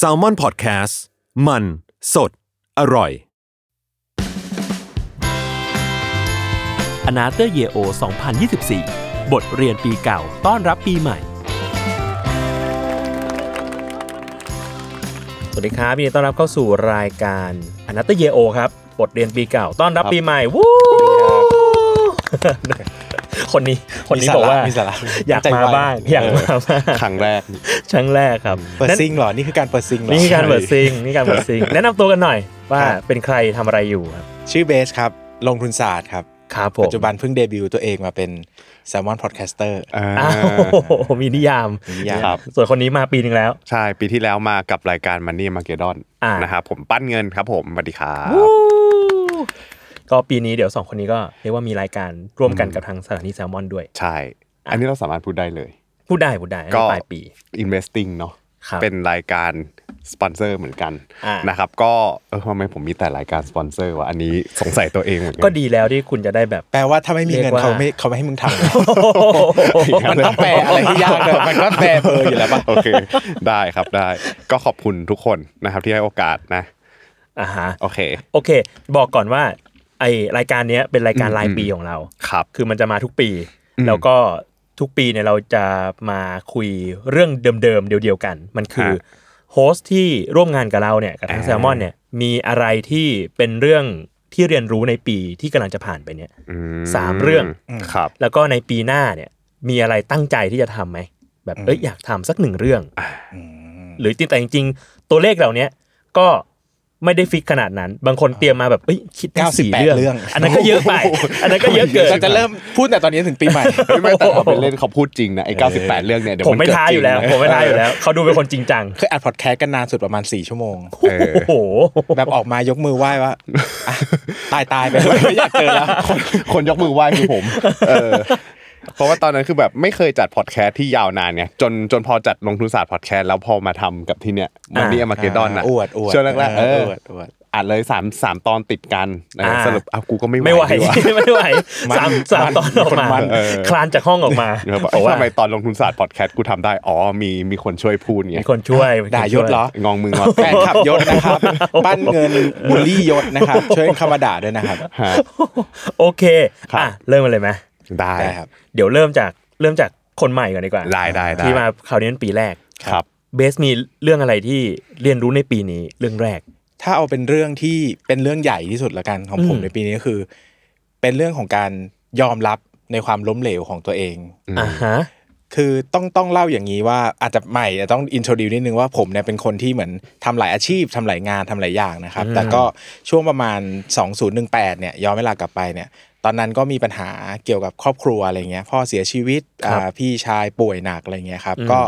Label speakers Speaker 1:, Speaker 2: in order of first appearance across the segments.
Speaker 1: s a l m o n PODCAST มัน สด อร่อย
Speaker 2: Another Year Old 2024 บทเรียนปีเก่าต้อนรับปีใหม่ สวัสดีครับยินดีต้อนรับเข้าสู่รายการ Another Year Old ครับ บทเรียนปีเก่าต้อนรับปีใหม่ วู้ คนนี้คนนี้บอกว่า
Speaker 3: มีสาระ
Speaker 2: อยากมาบ้างอยากมาบ้าง
Speaker 3: ครั้งแรก
Speaker 2: ครั้งแรกครับ
Speaker 3: เปิดซิงเหรอนี่คือการเปิดซิงเหรอ
Speaker 2: นี่คือการเปิดซิงนี่การเปิดซิงแนะนำตัวกันหน่อยว่า
Speaker 3: ครับ
Speaker 2: เป็นใครทำอะไรอยู่ครับ
Speaker 3: ชื่อเบสครับลงทุนศาสตร์ครับ
Speaker 2: ครับผม
Speaker 3: ปัจจุบันเพิ่งเดบิวต์ตัวเองมาเป็น s ซ l m o n Podcaster
Speaker 2: อ้าวมีนิยาม
Speaker 3: มีนิยาม
Speaker 4: ครับ
Speaker 2: ส่วนคนนี้มาปีหนึ่งแล้ว
Speaker 4: ใช่ปีที่แล้วมากับรายการ Money m a r k e d o n
Speaker 2: อ่าน
Speaker 4: นะครับผมปั้นเงินครับผมสวัสดีครับ
Speaker 2: ก็ปีนี้เดี๋ยวสองคนนี้ก็เรียกว่ามีรายการร่วมกันกับทางสถานีแซลมอนด้วย
Speaker 4: ใช่ อันนี้เราสามารถพูดได้เลย
Speaker 2: พูดได้พูดได้อัน
Speaker 4: ก็
Speaker 2: นี้ปลายปี
Speaker 4: investing เนาะ
Speaker 2: ครับ
Speaker 4: เป็นรายการสปอนเซอร์เหมือนกัน
Speaker 2: อ่าน
Speaker 4: นะครับก็เออทำไมผมมีแต่รายการสปอนเซอร์วะอันนี้สงสัยตัวเองเหมือนกั
Speaker 2: ก็ดีแล้วที่คุณจะได้แบบ
Speaker 3: แปลว่าถ้าไม่มีเงิน
Speaker 2: เรียกว่า
Speaker 3: เขาไม่เขาไม่ให้มึงทำมันต้องแปลอะไรที่ยากเลยมันก็แปลเบอร์อยู่แล้วป่ะ
Speaker 4: โอเค ได้ครับได้ ก็ขอบคุณทุกคนนะครับที่ให้โอกาสนะ
Speaker 2: อ่าฮะ
Speaker 4: โอเค
Speaker 2: โอเค บอกก่อนว่า ไอรายการเนี้ยเป็นรายการรายปีของเรา
Speaker 4: ครับ
Speaker 2: คือมันจะมาทุกปี
Speaker 4: อืม
Speaker 2: แล้วก็ทุกปีเนี่ยเราจะมาคุยเรื่องเดิมๆเดียวๆกัน มันคือ
Speaker 4: ฮะ
Speaker 2: โฮสต์ที่ร่วมงานกับเราเนี่ยกับทาง
Speaker 4: อ่า
Speaker 2: แซลมอนเนี่ยมีอะไรที่เป็นเรื่องที่เรียนรู้ในปีที่กำลังจะผ่านไปเนี่ย
Speaker 4: อื
Speaker 2: สามเรื่อง
Speaker 4: ครับ
Speaker 2: แล้วก็ในปีหน้าเนี่ย มีอะไรตั้งใจที่จะทำไหมแบบเอ้ยอยากทำสักหนึ่งเรื่องหรือจริงแต่จริงๆตัวเลขเหล่าเนี้ยก็ ไม่ได้ฟิกขนาดนั้น บางคนเตรียมมาแบบเอ้ยคิดแค่สี่
Speaker 3: 98
Speaker 2: เรื่อง
Speaker 3: เรื่อง
Speaker 2: อันนั้นก็เยอะไป อันนั้นก็เยอะเกิน
Speaker 3: เราจะเริ่มพูดแต่ตอนนี้ถึงปีใหม่
Speaker 4: เฮ้ยไม่แต่เขาไปเล่นเขาพูดจริงนะไอ้98เรื่องเนี่ยเดี๋ยว
Speaker 2: ผมไม่
Speaker 4: นเกิด
Speaker 2: ท้า
Speaker 4: จ
Speaker 2: อ
Speaker 4: ริง
Speaker 2: ยู่แล้ว
Speaker 4: นะ
Speaker 2: ผมไม่ท้าอยู่แล้วเขาดูเป็นคนจริงจัง
Speaker 3: เคยอัดพอดแคสต์กันนานสุดประมาณ4ชั่วโมง
Speaker 4: เออ
Speaker 2: โอ้โห
Speaker 3: แบบออกมายกมือไหว้ว่าอะตายตายไปไม่อยากเจอแล้ว
Speaker 4: คนคนยกมือไหว้คือผม เออ เพราะว่าตอนนั้นคือแบบไม่เคยจัดพอดแคสต์ที่ยาวนานเนี่ยจนจนพอจัดลงทุนศาสตร์พอดแคสต์แล้วพอมาทำกับที่เนี้ยมันนี่มาเกดอนนะ
Speaker 3: อวดอวด
Speaker 4: ช่วงแรกๆเออ
Speaker 3: อวดอวด
Speaker 4: อัดเลยสามสามตอนติดกันเออ
Speaker 2: อ่า
Speaker 4: สรุปเอากูก็ไม่
Speaker 2: ไม่ไหว
Speaker 4: ดีว่ะ
Speaker 2: ไม่ไหว
Speaker 3: มัน
Speaker 2: สามสาม
Speaker 3: มัน
Speaker 2: ตอนออกมา
Speaker 3: มัน
Speaker 4: เออ
Speaker 2: คลานจากห้องออกมา
Speaker 4: แล้วแบบ
Speaker 2: บอก
Speaker 4: เอ้ย
Speaker 2: ว่า
Speaker 4: ทำไมตอนลงทุนศาสตร์พอดแคสต์กูทำได้อ๋อมีมีคนช่วยพูดไง
Speaker 2: มีคนช่วยมีคน
Speaker 3: ด่ายศเหรอ
Speaker 4: งองมืองอ
Speaker 3: แฟนขับยศนะครับปั้นเงินบูลลี่ยศนะครับช่วยเข้ามาด่าด้วยนะครับ
Speaker 4: ฮะ
Speaker 2: โอเค
Speaker 4: ครับ
Speaker 2: อะเริ่มกันเลยไหม
Speaker 4: ได้
Speaker 3: ได้ครับ
Speaker 2: เดี๋ยวเริ่มจากเริ่มจากคนใหม่ก่อนดีกว่า
Speaker 4: ได้ได้ได้
Speaker 2: ที่มาคราวนี้เป็นปีแรก
Speaker 4: ครับ
Speaker 2: เบสมีเรื่องอะไรที่เรียนรู้ในปีนี้เรื่องแรก
Speaker 3: ถ้าเอาเป็นเรื่องที่เป็นเรื่องใหญ่ที่สุดละกันของผม
Speaker 2: อืม
Speaker 3: ในปีนี้ก็คือ เป็นเรื่องของการยอมรับในความล้มเหลวของตัวเอง
Speaker 2: อ่าฮะ
Speaker 3: คือต้องต้องเล่าอย่างนี้ว่าอาจจะใหม่อาจจะต้องอินโทรดิวนิดนึงว่าผมเนี่ยเป็นคนที่เหมือนทำหลายอาชีพทำหลายงานทำหลายอย่างนะครับ
Speaker 2: อืม
Speaker 3: แต่ก็ช่วงประมาณ 2018เนี่ยย้อนเวลากลับไปเนี่ยตอนนั้นก็มีปัญหาเกี่ยวกับครอบครัวอะไรเงี้ยพ่อเสียชีวิต
Speaker 2: ครับ
Speaker 3: อ่าพี่ชายป่วยหนักอะไรเงี้ยครับ
Speaker 2: อืม
Speaker 3: ก็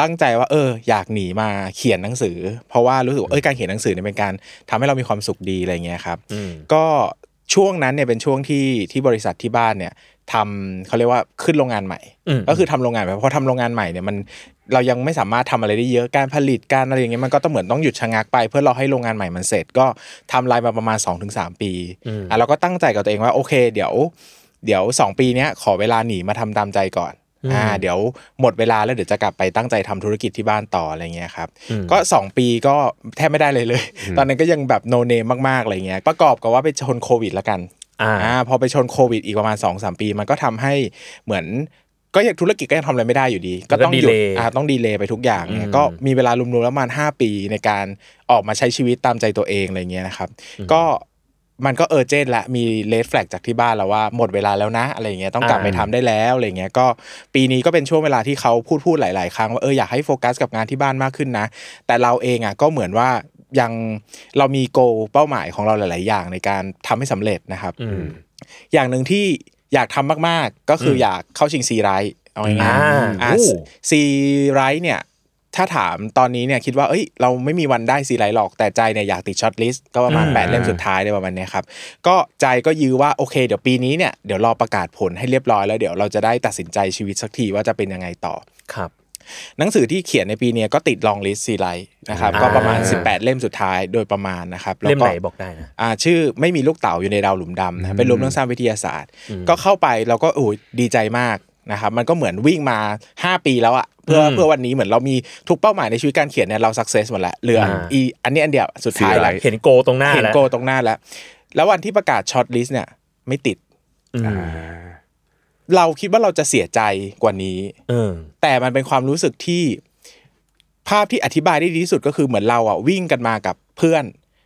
Speaker 3: ตั้งใจว่าเอออยากหนีมาเขียนหนังสือ เพราะว่ารู้สึกว่าเออการเขียนหนังสือเนี่ยเป็นการทำให้เรามีความสุขดีอะไรเงี้ยครับ
Speaker 2: อืม
Speaker 3: ก็ช่วงนั้นเนี่ยเป็นช่วงที่ที่บริษัทที่บ้านเนี่ย ทำเขาเรียกว่าขึ้นโรงงานใหม่
Speaker 2: อืม
Speaker 3: ก็คือทำโรงงานใหม่เพราะทำโรงงานใหม่เนี่ยมันเรายังไม่สามารถทำอะไรได้เยอะการผลิตการอะไรอย่างเงี้ยมันก็ต้องเหมือนต้องหยุดชะงักไป เพื่อรอให้โรงงานใหม่มันเสร็จก็ทำลายมาประมาณ 2-3 ปี
Speaker 2: อืม
Speaker 3: อะเราก็ตั้งใจกับตัวเองว่าโอเค เดี๋ยว เดี๋ยว 2 ปีเนี้ยขอเวลาหนีมาทำตามใจก่อนอ่าเดี๋ยวหมดเวลาแล้วเดี๋ยวจะกลับไปตั้งใจทำธุรกิจที่บ้านต่ออะไรเงี้ยครับ
Speaker 2: อืม
Speaker 3: ก็ 2 ปีก็แทบไม่ได้เลยเลย ตอนนั้นก็ยังแบบโนเนมมากๆอะไรเงี้ยประกอบกับว่าไปชนโควิดแล้วกัน
Speaker 2: อ่า
Speaker 3: อ่าพอไปชนโควิดอีกประมาณ2อสปี มันก็ทำให้เหมือนก็ยังธุรกิจก็ยังทำอะไรไม่ได้อยู่ดี ก็ต้องหยุด
Speaker 2: แล้วก็ delay
Speaker 3: อ่าต้อง delay ไปทุกอย่างเนี่ย
Speaker 2: อืม
Speaker 3: ก็มีเวลารวมๆแล้วประมาณ5ปีในการออกมาใช้ชีวิตตามใจตัวเองอะไรเงี้ยนะครับ ก็มันก็เออเจนละมี red flag จากที่บ้านแล้วว่าหมดเวลาแล้วนะอะไรเงี้ยต้องกลับไปทำได้แล้วอะไรเงี้ยก็ปีนี้ก็เป็นช่วงเวลาที่เขาพูดพูดหลาย ๆ ครั้งว่าเอออยากให้โฟกัสกับงานที่บ้านมากขึ้นนะ แต่เราเองอะก็เหมือนว่า ยังเรามี goal เป้าหมายของเราหลาย ๆ อย่างในการทำให้สำเร็จนะครับ
Speaker 2: อืม
Speaker 3: อย่างหนึ่งที่อยากทำมาก ๆ ก็คืออยากเข้าชิงซีไรท์เอาง่าย
Speaker 2: อ่า
Speaker 3: ๆอ่า
Speaker 2: โอ้
Speaker 3: ซีไรท์เนี่ยถ้าถามตอนนี้เนี่ยคิดว่าเอ้ยเราไม่มีวันได้ซีไรต์หรอกแต่ใจเนี่ยอยากติด shortlist ก็ประมาณ
Speaker 2: อืม
Speaker 3: 8เล่มสุดท้ายในประมาณเนี้ยครับก็ใจก็ยื้อว่าโอเคเดี๋ยวปีนี้เนี่ยเดี๋ยวรอประกาศผลให้เรียบร้อยแล้วเดี๋ยวเราจะได้ตัดสินใจชีวิตสักทีว่าจะเป็นยังไงต่อ
Speaker 2: ครับ
Speaker 3: หนังสือที่เขียนในปีเนี้ยก็ติด longlist ซีไรต์นะครับ
Speaker 2: อ่า
Speaker 3: ก็ประมาณ 18 เล่มสุดท้ายโดยประมาณนะครับแล้ว
Speaker 2: เล่ม
Speaker 3: ก็
Speaker 2: ไหนบอกได้นะ
Speaker 3: อ่าชื่อไม่มีลูกเต๋าอยู่ในดาวหลุมดำนะเป็นรวมเรื่องสั้นวิทยาศาสตร์ ก็เข้าไปเราก็โอ้ยดีใจมากนะครับมันก็เหมือนวิ่งมา 5 ปีแล้วอะเพื่อ
Speaker 2: อืม
Speaker 3: เพื่อวันนี้เหมือนเรามีทุกเป้าหมายในชีวิตการเขียนเนี่ยเรา success หมดแล้วเหลืออาอีอันนี้อันเดียวสุดท้ายแล้ว
Speaker 2: เห็นโกตรงหน้า
Speaker 3: เห็น
Speaker 2: แล้ว
Speaker 3: โกตรงหน้าแล้ว แล้ววันที่ประกาศ shortlist เนี่ยไม่ติด
Speaker 2: อืม
Speaker 3: เราคิดว่าเราจะเสียใจกว่านี้
Speaker 2: เออ
Speaker 3: แต่มันเป็นความรู้สึกที่ภาพที่อธิบายได้ดีที่สุดก็คือเหมือนเราอะวิ่งกันมากับเพื่อน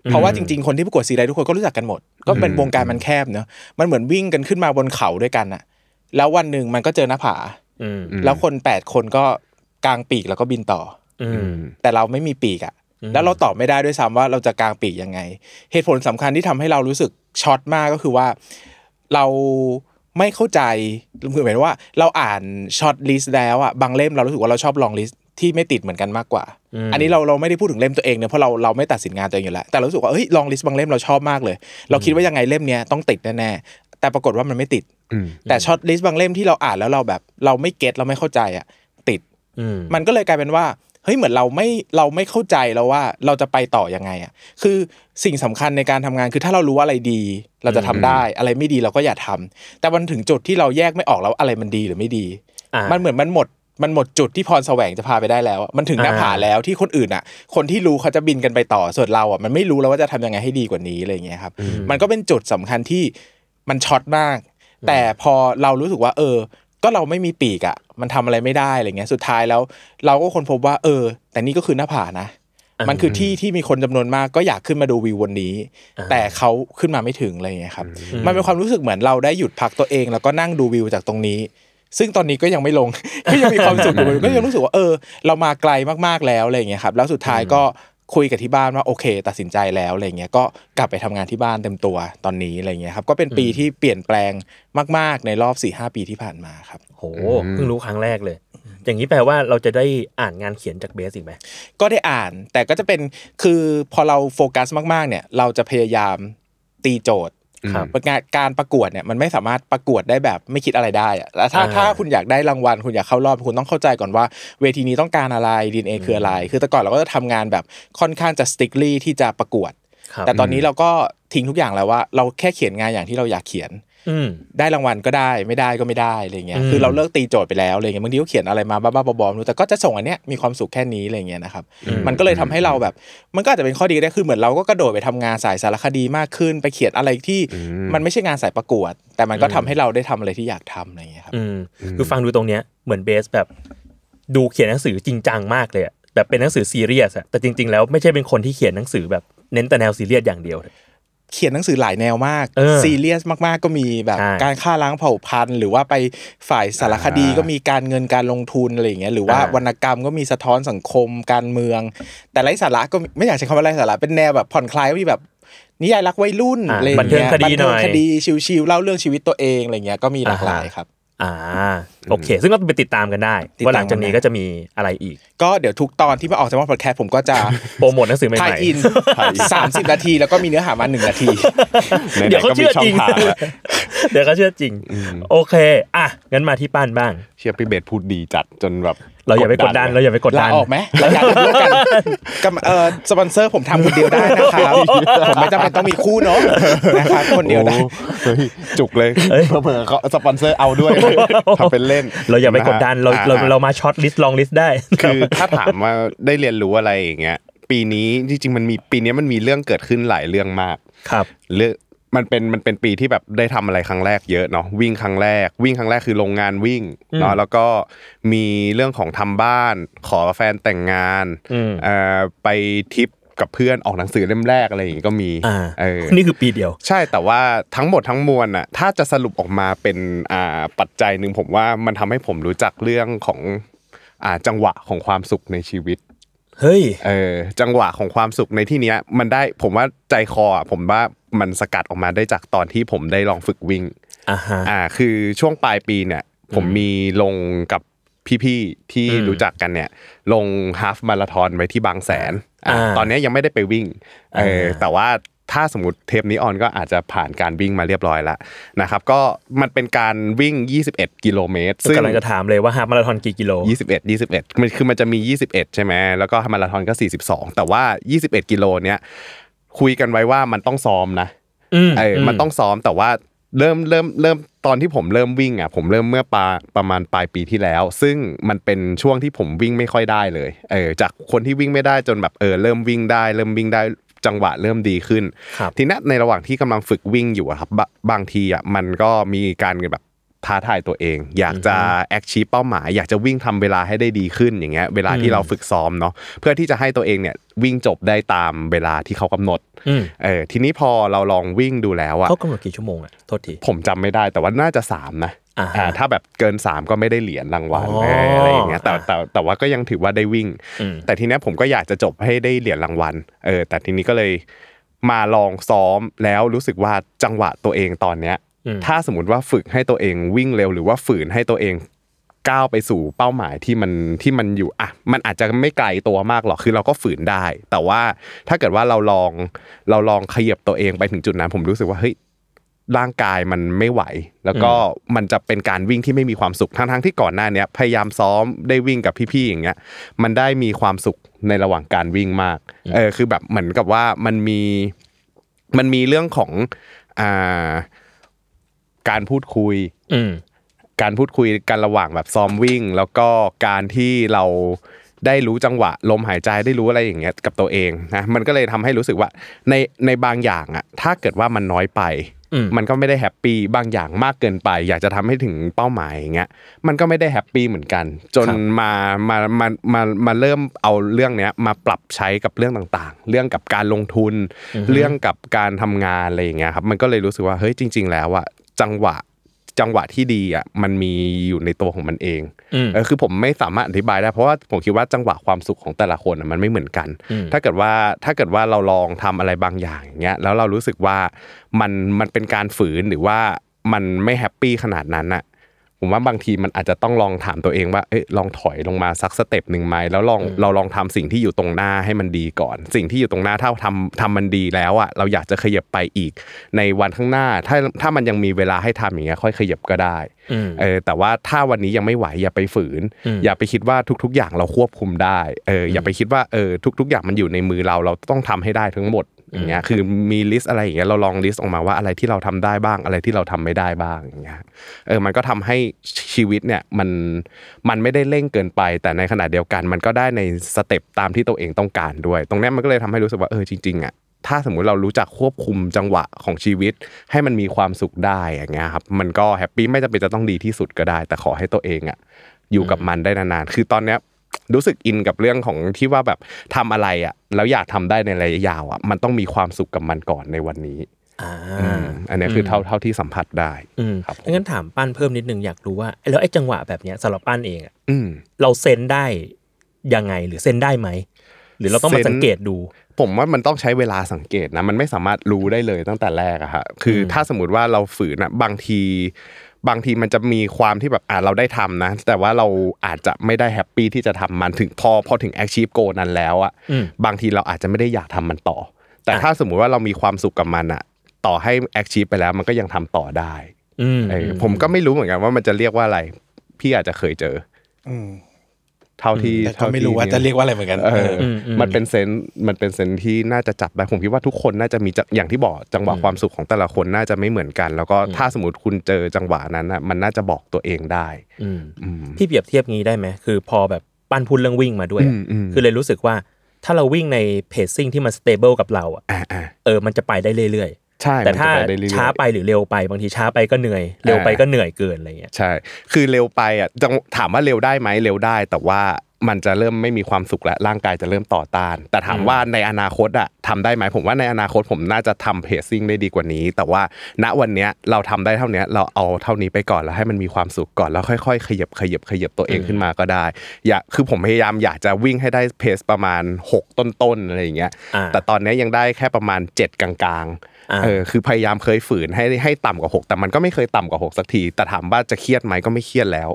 Speaker 3: เพราะว่าจริง ๆ คนที่ประกวดซีไรต์ทุกคนก็รู้จักกันหมด ก็เป็นวงการมันแคบเนอะมันเหมือนวิ่งกันขึ้นมาบนเขาด้วยกันอะ แล้ววันหนึ่งมันก็เจอหน้าผา
Speaker 2: อืม
Speaker 3: แล้วคนแปดคนก็กางปีกแล้วก็บินต่อ
Speaker 2: อืม
Speaker 3: แต่เราไม่มีปีกอะ แล้วเราตอบไม่ได้ด้วยซ้ำว่าเราจะกางปีกยังไง เหตุผลสำคัญที่ทำให้เรารู้สึกช็อกมากก็คือว่าเรา ไม่เข้าใจคือหมายถึงว่า เราอ่าน shortlist แล้วอะบางเล่มเรารู้สึกว่าเราชอบ longlist ที่ไม่ติดเหมือนกันมากกว่า อันนี้เราเราไม่ได้พูดถึงเล่มตัวเองเนี่ยเพราะเราเราไม่ตัดสินงานตัวเองอยู่แล้ว แต่เรารู้สึกว่าเฮ้ย longlist บางเล่มเราชอบมากเลย เราคิดว่ายังไงเล่มเนี้ยต้องติดแน่ๆแต่ปรากฏว่ามันไม่ติด
Speaker 4: อืม
Speaker 3: แต่ shortlist บางเล่มที่เราอ่านแล้วเราแบบ เราไม่ get เราไม่เข้าใจอะติด
Speaker 2: อืม
Speaker 3: มันก็เลยกลายเป็นว่า เฮ้ยเหมือนเราไม่เราไม่เข้าใจแล้วว่าเราจะไปต่อยังไงอะคือสิ่งสำคัญในการทำงานคือถ้าเรารู้ว่าอะไรดี เราจะทำได้ อะไรไม่ดีเราก็อย่าทำแต่มันถึงจุดที่เราแยกไม่ออกแล้วอะไรมันดีหรือไม่ดี
Speaker 2: อ่ามั
Speaker 3: มันเหมือนมันหมดมันหมดจุดที่พรแสวงจะพาไปได้แล้วอะมันถึงหน้า
Speaker 2: อ่า
Speaker 3: ผาแล้วที่คนอื่นอะ คนที่รู้เขาจะบินกันไปต่อส่วนเราอะมันไม่รู้แล้วว่าจะทำยังไงให้ดีกว่านี้อะไรอย่างเงี้ยครับ มันก็เป็นจุดสำคัญที่มันช็อตมาก แต่พอเรารู้สึกว่า เออ ก็เราไม่มีปีกอะ มันทำอะไรไม่ได้อะไรเงี้ย สุดท้ายแล้ว เราก็คนพบว่า เออ แต่นี่ก็คือหน้าผานะ มันคือที่ที่มีคนจำนวนมากก็อยากขึ้นมาดูวิววันนี้ แต่เขาขึ้นมาไม่ถึงอะไรเงี้ยครับ มันเป็นความรู้สึกเหมือนเราได้หยุดพักตัวเอง แล้วก็นั่งดูวิวจากตรงนี้ ซึ่งตอนนี้ก็ยังไม่ลง ก็ยังมีความสุขอยู่ก็ยังรู้สึกว่าเออ เรามาไกลมากๆแล้วอะไรเงี้ยครับ แล้วสุดท้ายก็ คุยกับที่บ้านว่าโอเค ตัดสินใจแล้วอะไรเงี้ยก็กลับไปทำงานที่บ้านเต็มตัวตอนนี้อะไรเงี้ยครับก็เป็นปีที่เปลี่ยนแปลงมาก ๆ ในรอบ4ี่หปีที่ผ่านมาครับ
Speaker 2: โหเพิ่งรู้ครั้งแรกเลย อย่างนี้แปลว่าเราจะได้อ่านงานเขียนจากเบสอีกไหม
Speaker 3: ก็ได้อ่านแต่ก็จะเป็นคือพอเราโฟกัสมากๆเนี่ยเราจะพยายามตีโจทย์
Speaker 2: ครับ
Speaker 3: งาน การประกวดเนี่ยมันไม่สามารถประกวดได้แบบไม่คิดอะไรได้อะแล้วถ้า
Speaker 2: อ่า
Speaker 3: ถ้าคุณอยากได้รางวัล คุณอยากเข้ารอบคุณต้องเข้าใจก่อนว่า เวทีนี้ต้องการอะไรดีเอคืออะไร คือแต่ก่อนเราก็จะทำงานแบบค่อนข้างจะ strictly ที่จะประกวด
Speaker 2: ครับ
Speaker 3: แต่ตอนนี้เราก็ทิ้งทุกอย่างแล้วว่า เราแค่เขียนงานอย่างที่เราอยากเขียน
Speaker 2: อืม
Speaker 3: ได้รางวัลก็ได้ไม่ได้ก็ไม่ได้อะไรเงี้ย
Speaker 2: อืม
Speaker 3: คือเราเลิกตีโจทย์ไปแล้วอะไรเงี้ยบางทีก็เขียนอะไรมาบ้าๆบอๆไม่รู้แต่ก็จะส่งอันเนี้ยมีความสุขแค่นี้อะไรเงี้ยนะครับมันก็เลยทำให้เราแบบ มันก็อาจจะเป็นข้อดีก็ได้คือเหมือนเราก็กระโดดไปทำงานสายสารคดีมากขึ้น ไปเขียนอะไรที่มันไม่ใช่งานสายประกวด แต่มันก็ทำให้เราได้ทำอะไรที่อยากทำอะไรเงี้ยครับ
Speaker 2: อืมคือฟังดูตรงเนี้ยเหมือนเบสแบบ ดูเขียนหนังสือจริงจังมากเลยอะแบบเป็นหนังสือซีเรียสอะแต่จริง ๆ แล้วไม่ใช่เป็นคนที่เขียนหนังสือแบบเน้นแต่แนวซีเรียสอย่างเดียว
Speaker 3: เขียนหนังสือหลายแนวมาก
Speaker 2: เออ
Speaker 3: ซีเรียสมากๆ ก็มีแบบ
Speaker 2: ใช่
Speaker 3: การฆ่าล้างเผ่าพันธุ์ หรือว่าไปฝ่ายสารคดีก็มีการเงินการลงทุนอะไรอย่างเงี้ยหรือว่า
Speaker 2: อ่าว
Speaker 3: รรณกรรมก็มีสะท้อนสังคมการเมือง แต่ไร้สาระก็ไม่อยากใช้คำว่าไร้สาระเป็นแนวแบบผ่อนคลายก็มีแบบนิยายรักวัยรุ่น
Speaker 2: อ่า
Speaker 3: อะไรอย่าง
Speaker 2: บันเทิ
Speaker 3: เงี้
Speaker 2: ง
Speaker 3: ย
Speaker 2: คดีหน่อย
Speaker 3: บัเทิงคดีชิวๆเล่าเรื่องชีวิตตัวเองอะไรเงี้ยก็มีหลากหลาย
Speaker 2: อ่าฮะ
Speaker 3: ครับ
Speaker 2: อ่าโอเค ซึ่งก็ไปติดตามกันได้
Speaker 3: ติดตาม
Speaker 2: ว่าหลังจากนี้ก็จะมีอะไรอีก
Speaker 3: ก็เดี๋ยวทุกตอนที่มาออกจากว่าพอดแคสต์ผมก็จะ
Speaker 2: โปรโมทหนังสือใหม่ๆ
Speaker 3: ถ่ายอินสามสิบนาที แล้วก็มีเนื้อหามาหนึ่งนาที
Speaker 4: ไหน
Speaker 2: เดี๋ยว
Speaker 4: ๆ
Speaker 2: เขา
Speaker 4: ก็
Speaker 2: เชื่
Speaker 4: มี
Speaker 2: อ
Speaker 4: ช่อ
Speaker 2: จ
Speaker 4: ง
Speaker 2: ริง
Speaker 4: ทางแล้ว
Speaker 2: เดี๋ยวเขาเชื่อจริง โอเค อะ งั้นมาที่ป้านบ้าง
Speaker 4: เชียร์พี่เบสพูดดีจัดจนแบบ
Speaker 2: เราอย่าไปกดดัน เราอย่าไปกด
Speaker 3: ลา
Speaker 2: ดัน
Speaker 3: ออกไหมรายการร่วมกันกับเอ่อสปอนเซอร์ผมทำคนเดียวได้นะครับผมไม่จำเป็นต้องมีคู่เนาะนะครับคนเดียวได้
Speaker 4: โอ้เฮ้ยจุกเลยเผื่อๆเขาสปอนเซอร์เอาด้วยทำเป็นเล่น
Speaker 2: เราอย่าไปกดดัน เราเรา
Speaker 4: อ่
Speaker 2: เรามาช็อตลิสต์ลองลิสต์ได้
Speaker 4: คือถ้าถามว่าได้เรียนรู้อะไรอย่างเงี้ยปีนี้จริงๆมันมีปีนี้มันมีเรื่องเกิดขึ้นหลายเรื่องมาก
Speaker 2: ครับ
Speaker 4: เรื่อง มันเป็นมันเป็นปีที่แบบได้ทำอะไรครั้งแรกเยอะเนาะวิ่งครั้งแรก วิ่งครั้งแรกคือโรงงานวิ่งเนาะแล้วก็มีเรื่องของทำบ้าน ขอแฟนแต่งงาน
Speaker 2: อืม
Speaker 4: เอ่อไปทริปกับเพื่อนออกหนังสือเล่มแรกอะไรอย่างงี้ก็มี
Speaker 2: อ่า
Speaker 4: เออ
Speaker 2: นี่คือปีเดียว
Speaker 4: ใช่แต่ว่าทั้งหมดทั้งมวลน่ะถ้าจะสรุปออกมาเป็นอ่าปัจจัยหนึ่งผมว่ามันทำให้ผมรู้จักเรื่องของอ่าจังหวะของความสุขในชีวิต
Speaker 2: เฮ้ย
Speaker 4: เออจังหวะของความสุขในที่เนี้ย มันได้ผมว่าใจคออะผมว่ามันสกัดออกมาได้จากตอนที่ผมได้ลองฝึกวิ่ง
Speaker 2: อ่าฮะ
Speaker 4: อ่า คือช่วงปลายปีเนี่ย ผมมีลงกับพี่ๆที่
Speaker 2: อืม
Speaker 4: รู้จักกันเนี่ย ลงฮาฟมาราธอนไว้ที่บางแสนอะ
Speaker 2: อ่า
Speaker 4: ตอนนี้ยังไม่ได้ไปวิ่งเออ
Speaker 2: อ่า
Speaker 4: แต่ว่า ถ้าสมมติเทปนี้ออนก็อาจจะผ่านการวิ่งมาเรียบร้อยแล้วนะครับก็มันเป็นการวิ่ง 21 กิโลเมตรซึ่ง
Speaker 2: กำลังจะถามเลยว่าฮาล์ฟมาราธอนกี่กิโล
Speaker 4: 21 21มันคือมันจะมี 21 ใช่ไหมแล้วก็มาราธอนก็ 42 แต่ว่า 21 กิโลเนี้ยคุยกันไว้ว่ามันต้องซ้อมนะ
Speaker 2: อืม
Speaker 4: เอออ
Speaker 2: ม
Speaker 4: มันต้องซ้อมแต่ว่าเริ่มเริ่มเริ่มตอนที่ผมเริ่มวิ่งอะผมเริ่มเมื่อปาประมาณปลายปีที่แล้ว ซึ่งมันเป็นช่วงที่ผมวิ่งไม่ค่อยได้เลยเออจากคนที่วิ่งไม่ได้จนแบบเออเริ่มวิ่งได้ เริ่มวิ่งได้ จังหวะเริ่มดีขึ้น
Speaker 2: ครับ
Speaker 4: ทีนี้ในระหว่างที่กำลังฝึกวิ่งอยู่อะครับบะบางทีอะมันก็มีการแบบท้าทายตัวเอง อยากจะแอคชีพเป้าหมาย อยากจะวิ่งทำเวลาให้ได้ดีขึ้นอย่างเงี้ยเวลาที่เราฝึกซ้อมเนาะเพื่อที่จะให้ตัวเองเนี่ยวิ่งจบได้ตามเวลาที่เขากำหนด
Speaker 2: อืม
Speaker 4: เออทีนี้พอเราลองวิ่งดูแล้วอะ
Speaker 2: เขากำหนดกี่ชั่วโมงอะโทษที
Speaker 4: ผมจำไม่ได้แต่ว่าน่าจะสามนะ
Speaker 2: อ่าฮะ
Speaker 4: อ่าถ้าแบบเกินสามก็ไม่ได้เหรียญรางวัล
Speaker 2: อ๋อ
Speaker 4: เอออะไรอย่างเงี้ยแต่
Speaker 2: อ่า
Speaker 4: แต่แต่ว่าก็ยังถือว่าได้วิ่ง
Speaker 2: อืม
Speaker 4: แต่ทีเนี้ยผมก็อยากจะจบให้ได้เหรียญรางวัลเออแต่ทีนี้ก็เลยมาลองซ้อมแล้วรู้สึกว่าจังหวะตัวเองตอนเนี้ย
Speaker 2: อืม
Speaker 4: ถ้าสมมติว่าฝึกให้ตัวเองวิ่งเร็ว หรือว่าฝืนให้ตัวเองก้าวไปสู่เป้าหมายที่มันที่มันอยู่อะมันอาจจะไม่ไกลตัวมากหรอกคือเราก็ฝืนได้ แต่ว่าถ้าเกิดว่าเราลองเราลองขยับตัวเองไปถึงจุดนั้น ผมรู้สึกว่าเฮ้ย ร่างกายมันไม่ไหว แล้วก็มันจะเป็นการวิ่งที่ไม่มีความสุขทั้งๆที่ก่อนหน้าเนี้ยพยายามซ้อมได้วิ่งกับพี่ๆอย่างเงี้ย มันได้มีความสุขในระหว่างการวิ่งมากเออคือแบบเหมือนกับว่ามันมีมันมีเรื่องของอ่าการพูดคุย
Speaker 2: อืม
Speaker 4: การพูดคุยกันระหว่างแบบซ้อมวิ่ง แล้วก็การที่เราได้รู้จังหวะ ลมหายใจได้รู้อะไรอย่างเงี้ยกับตัวเองนะมันก็เลยทำให้รู้สึกว่าในในบางอย่างอะถ้าเกิดว่ามันน้อยไป
Speaker 2: อื ม
Speaker 4: มันก็ไม่ได้ happy บางอย่างมากเกินไป อยากจะทำให้ถึงเป้าหมายอย่างเงี้ยมันก็ไม่ได้ happy เหมือนกัน จน
Speaker 2: ครับ
Speaker 4: มามามามามาเริ่มเอาเรื่องเนี้ยมาปรับใช้กับเรื่องต่างๆ เรื่องกับการลงทุน เรื่องกับการทำงานอะไรอย่างเงี้ยครับมันก็เลยรู้สึกว่าเฮ้ยจริง ๆ แล้วอะจังหวะ จังหวะที่ดีอะมันมีอยู่ในตัวของมันเอง
Speaker 2: อืม
Speaker 4: เออคือผมไม่สามารถอธิบายได้เพราะว่าผมคิดว่าจังหวะความสุขของแต่ละคนอะมันไม่เหมือนกัน
Speaker 2: อืม
Speaker 4: ถ้าเกิดว่าถ้าเกิดว่าเราลองทำอะไรบางอย่างอย่างเงี้ยแล้วเรารู้สึกว่ามันมันเป็นการฝืนหรือว่ามันไม่ happy ขนาดนั้นอะ ผมว่าบางทีมันอาจจะต้องลองถามตัวเองว่าเอ้ยลองถอยลงมาสัก step หนึ่งไหมแล้วลองเราลองทำสิ่งที่อยู่ตรงหน้าให้มันดีก่อน สิ่งที่อยู่ตรงหน้าถ้าทำทำมันดีแล้วอะเราอยากจะขยับไปอีก ในวันข้างหน้า ถ้าถ้ามันยังมีเวลาให้ทำอย่างเงี้ยค่อยขยับก็ได้
Speaker 2: อืม
Speaker 4: เออแต่ว่าถ้าวันนี้ยังไม่ไหวอย่าไปฝืน
Speaker 2: อืม
Speaker 4: อย่าไปคิดว่าทุก ๆ อย่างเราควบคุมได้เอออย่าไปคิดว่าเออทุก ๆ อย่างมันอยู่ในมือเราเราต้องทำให้ได้ทั้งหมด อย่างเงี้ยคือมี list อะไรอย่างเงี้ยเราลอง list ออกมาว่าอะไรที่เราทำได้บ้างอะไรที่เราทำไม่ได้บ้างอย่างเงี้ยเออมันก็ทำให้ชีวิตเนี่ยมันมันไม่ได้เร่งเกินไป แต่ในขณะเดียวกัน มันก็ได้ใน step ตามที่ตัวเองต้องการด้วย ตรงเนี้ยมันก็เลยทำให้รู้สึกว่าเออจริงๆอะถ้าสมมุติเรารู้จักควบคุมจังหวะของชีวิต ให้มันมีความสุขได้อย่างเงี้ยครับมันก็ happy ไม่จำเป็นจะต้องดีที่สุดก็ได้ แต่ขอให้ตัวเองอะอยู่กับมันได้นานๆคือตอนเนี้ย รู้สึก in กับเรื่องของที่ว่าแบบทำอะไรอะแล้วอยากทำได้ในระยะยาวอะมันต้องมีความสุขกับมันก่อนในวันนี้
Speaker 2: อ่า
Speaker 4: อืมอันเนี้ยคือเท่าเท่าที่สัมผัสได้
Speaker 2: อืม
Speaker 4: ครับผม
Speaker 2: งั้นถามปั้นเพิ่มนิดนึงอยากรู้ว่าแล้วไอ้จังหวะแบบเนี้ยสำหรับปั้นเองอะ
Speaker 4: อืม
Speaker 2: เรา sense ได้ยังไงหรือเซนได้ไหมหรือเราต้องมา
Speaker 4: เซน
Speaker 2: สังเกตดู
Speaker 4: ผมว่ามันต้องใช้เวลาสังเกตนะมันไม่สามารถรู้ได้เลยตั้งแต่แรกอะฮะคืออถ้าสมมติว่าเราฝืนอะบางที บางทีมันจะมีความที่แบบอ่าเราได้ทำนะ แต่ว่าเราอาจจะไม่ได้แฮปปี้ที่จะทำมันถึงพอพอถึง achieve goal นั้นแล้วอะ
Speaker 2: อืม
Speaker 4: บางทีเราอาจจะไม่ได้อยากทำมันต่อ แต่
Speaker 2: อะ
Speaker 4: ถ้าสมมุติว่าเรามีความสุขกับมันอะต่อให้ achieve ไปแล้วมันก็ยังทำต่อได้
Speaker 2: อืม
Speaker 4: เออผมก็ไม่รู้เหมือนกันว่ามันจะเรียกว่าอะไร พี่อาจจะเคยเจอ
Speaker 3: อืม
Speaker 4: เท่าที่
Speaker 3: แต่ก็
Speaker 4: เท่า
Speaker 3: ไม่
Speaker 4: ที่
Speaker 3: รู้ว่าจะเรียกว่าอะไรเหมือนกัน
Speaker 4: เอ
Speaker 3: เอ
Speaker 4: อ
Speaker 3: อ
Speaker 4: อมันเป็น sense มันเป็น sense ที่น่าจะจับได้ผมคิดว่าทุกคนน่าจะมีจังอย่างที่บอกจังหวะความสุขของแต่ละคนน่าจะไม่เหมือนกัน แล้วก็ถ้าสมมติคุณเจอจังหวะนั้นน่ะมันน่าจะบอกตัวเองได้
Speaker 2: อืม
Speaker 4: อืม
Speaker 2: พี่เปรียบเทียบงี้ได้ไหมคือพอแบบปั้นพูดเรื่องวิ่งมาด้วยอะ
Speaker 4: อืมอืม
Speaker 2: คือเลยรู้สึกว่าถ้าเราวิ่งใน pacing ที่มัน stable กับเราอะ
Speaker 4: อ่าอ่า
Speaker 2: เออมันจะไปได้เรื่อย
Speaker 4: ใช่
Speaker 2: ๆแต่ถ้า
Speaker 4: มันจะไปได้เรื่อยๆ
Speaker 2: ช้าไปหรือเร็วไปบางทีช้าไปก็เหนื่อย เร็วไปก็เหนื่อยเกินอะไรเงี้ย
Speaker 4: ใช่ คือเร็วไปอะจังถามว่าเร็วได้ไหมเร็วได้ แต่ว่ามันจะเริ่มไม่มีความสุขแล้วร่างกายจะเริ่มต่อต้าน แต่ถามว่าในอนาคตอะทำได้ไหมผมว่าในอนาคตผมน่าจะทำเพจซิ่งได้ดีกว่านี้ แต่ว่าณวันเนี้ยเราทำได้เท่าเนี้ยเราเอาเท่านี้ไปก่อนแล้วให้มันมีความสุขก่อนแล้วค่อยๆ ขยับขยับขยับตัวเองขึ้นมาก็ได้ อยากคือผมพยายามอยากจะวิ่งให้ได้เพจประมาณ 6 ต้นๆอะไรอย่างเงี้ย
Speaker 2: อ่า
Speaker 4: แต่ตอนเนี้ยยังได้แค่ประมาณ 7 กลาง
Speaker 2: อ่า
Speaker 4: เออคือพยายามเคยฝืนให้ให้ต่ำกว่าหกแต่มันก็ไม่เคยต่ำกว่าหกสักที แต่ถามว่าจะเครียดไหมก็ไม่เครียดแล้ว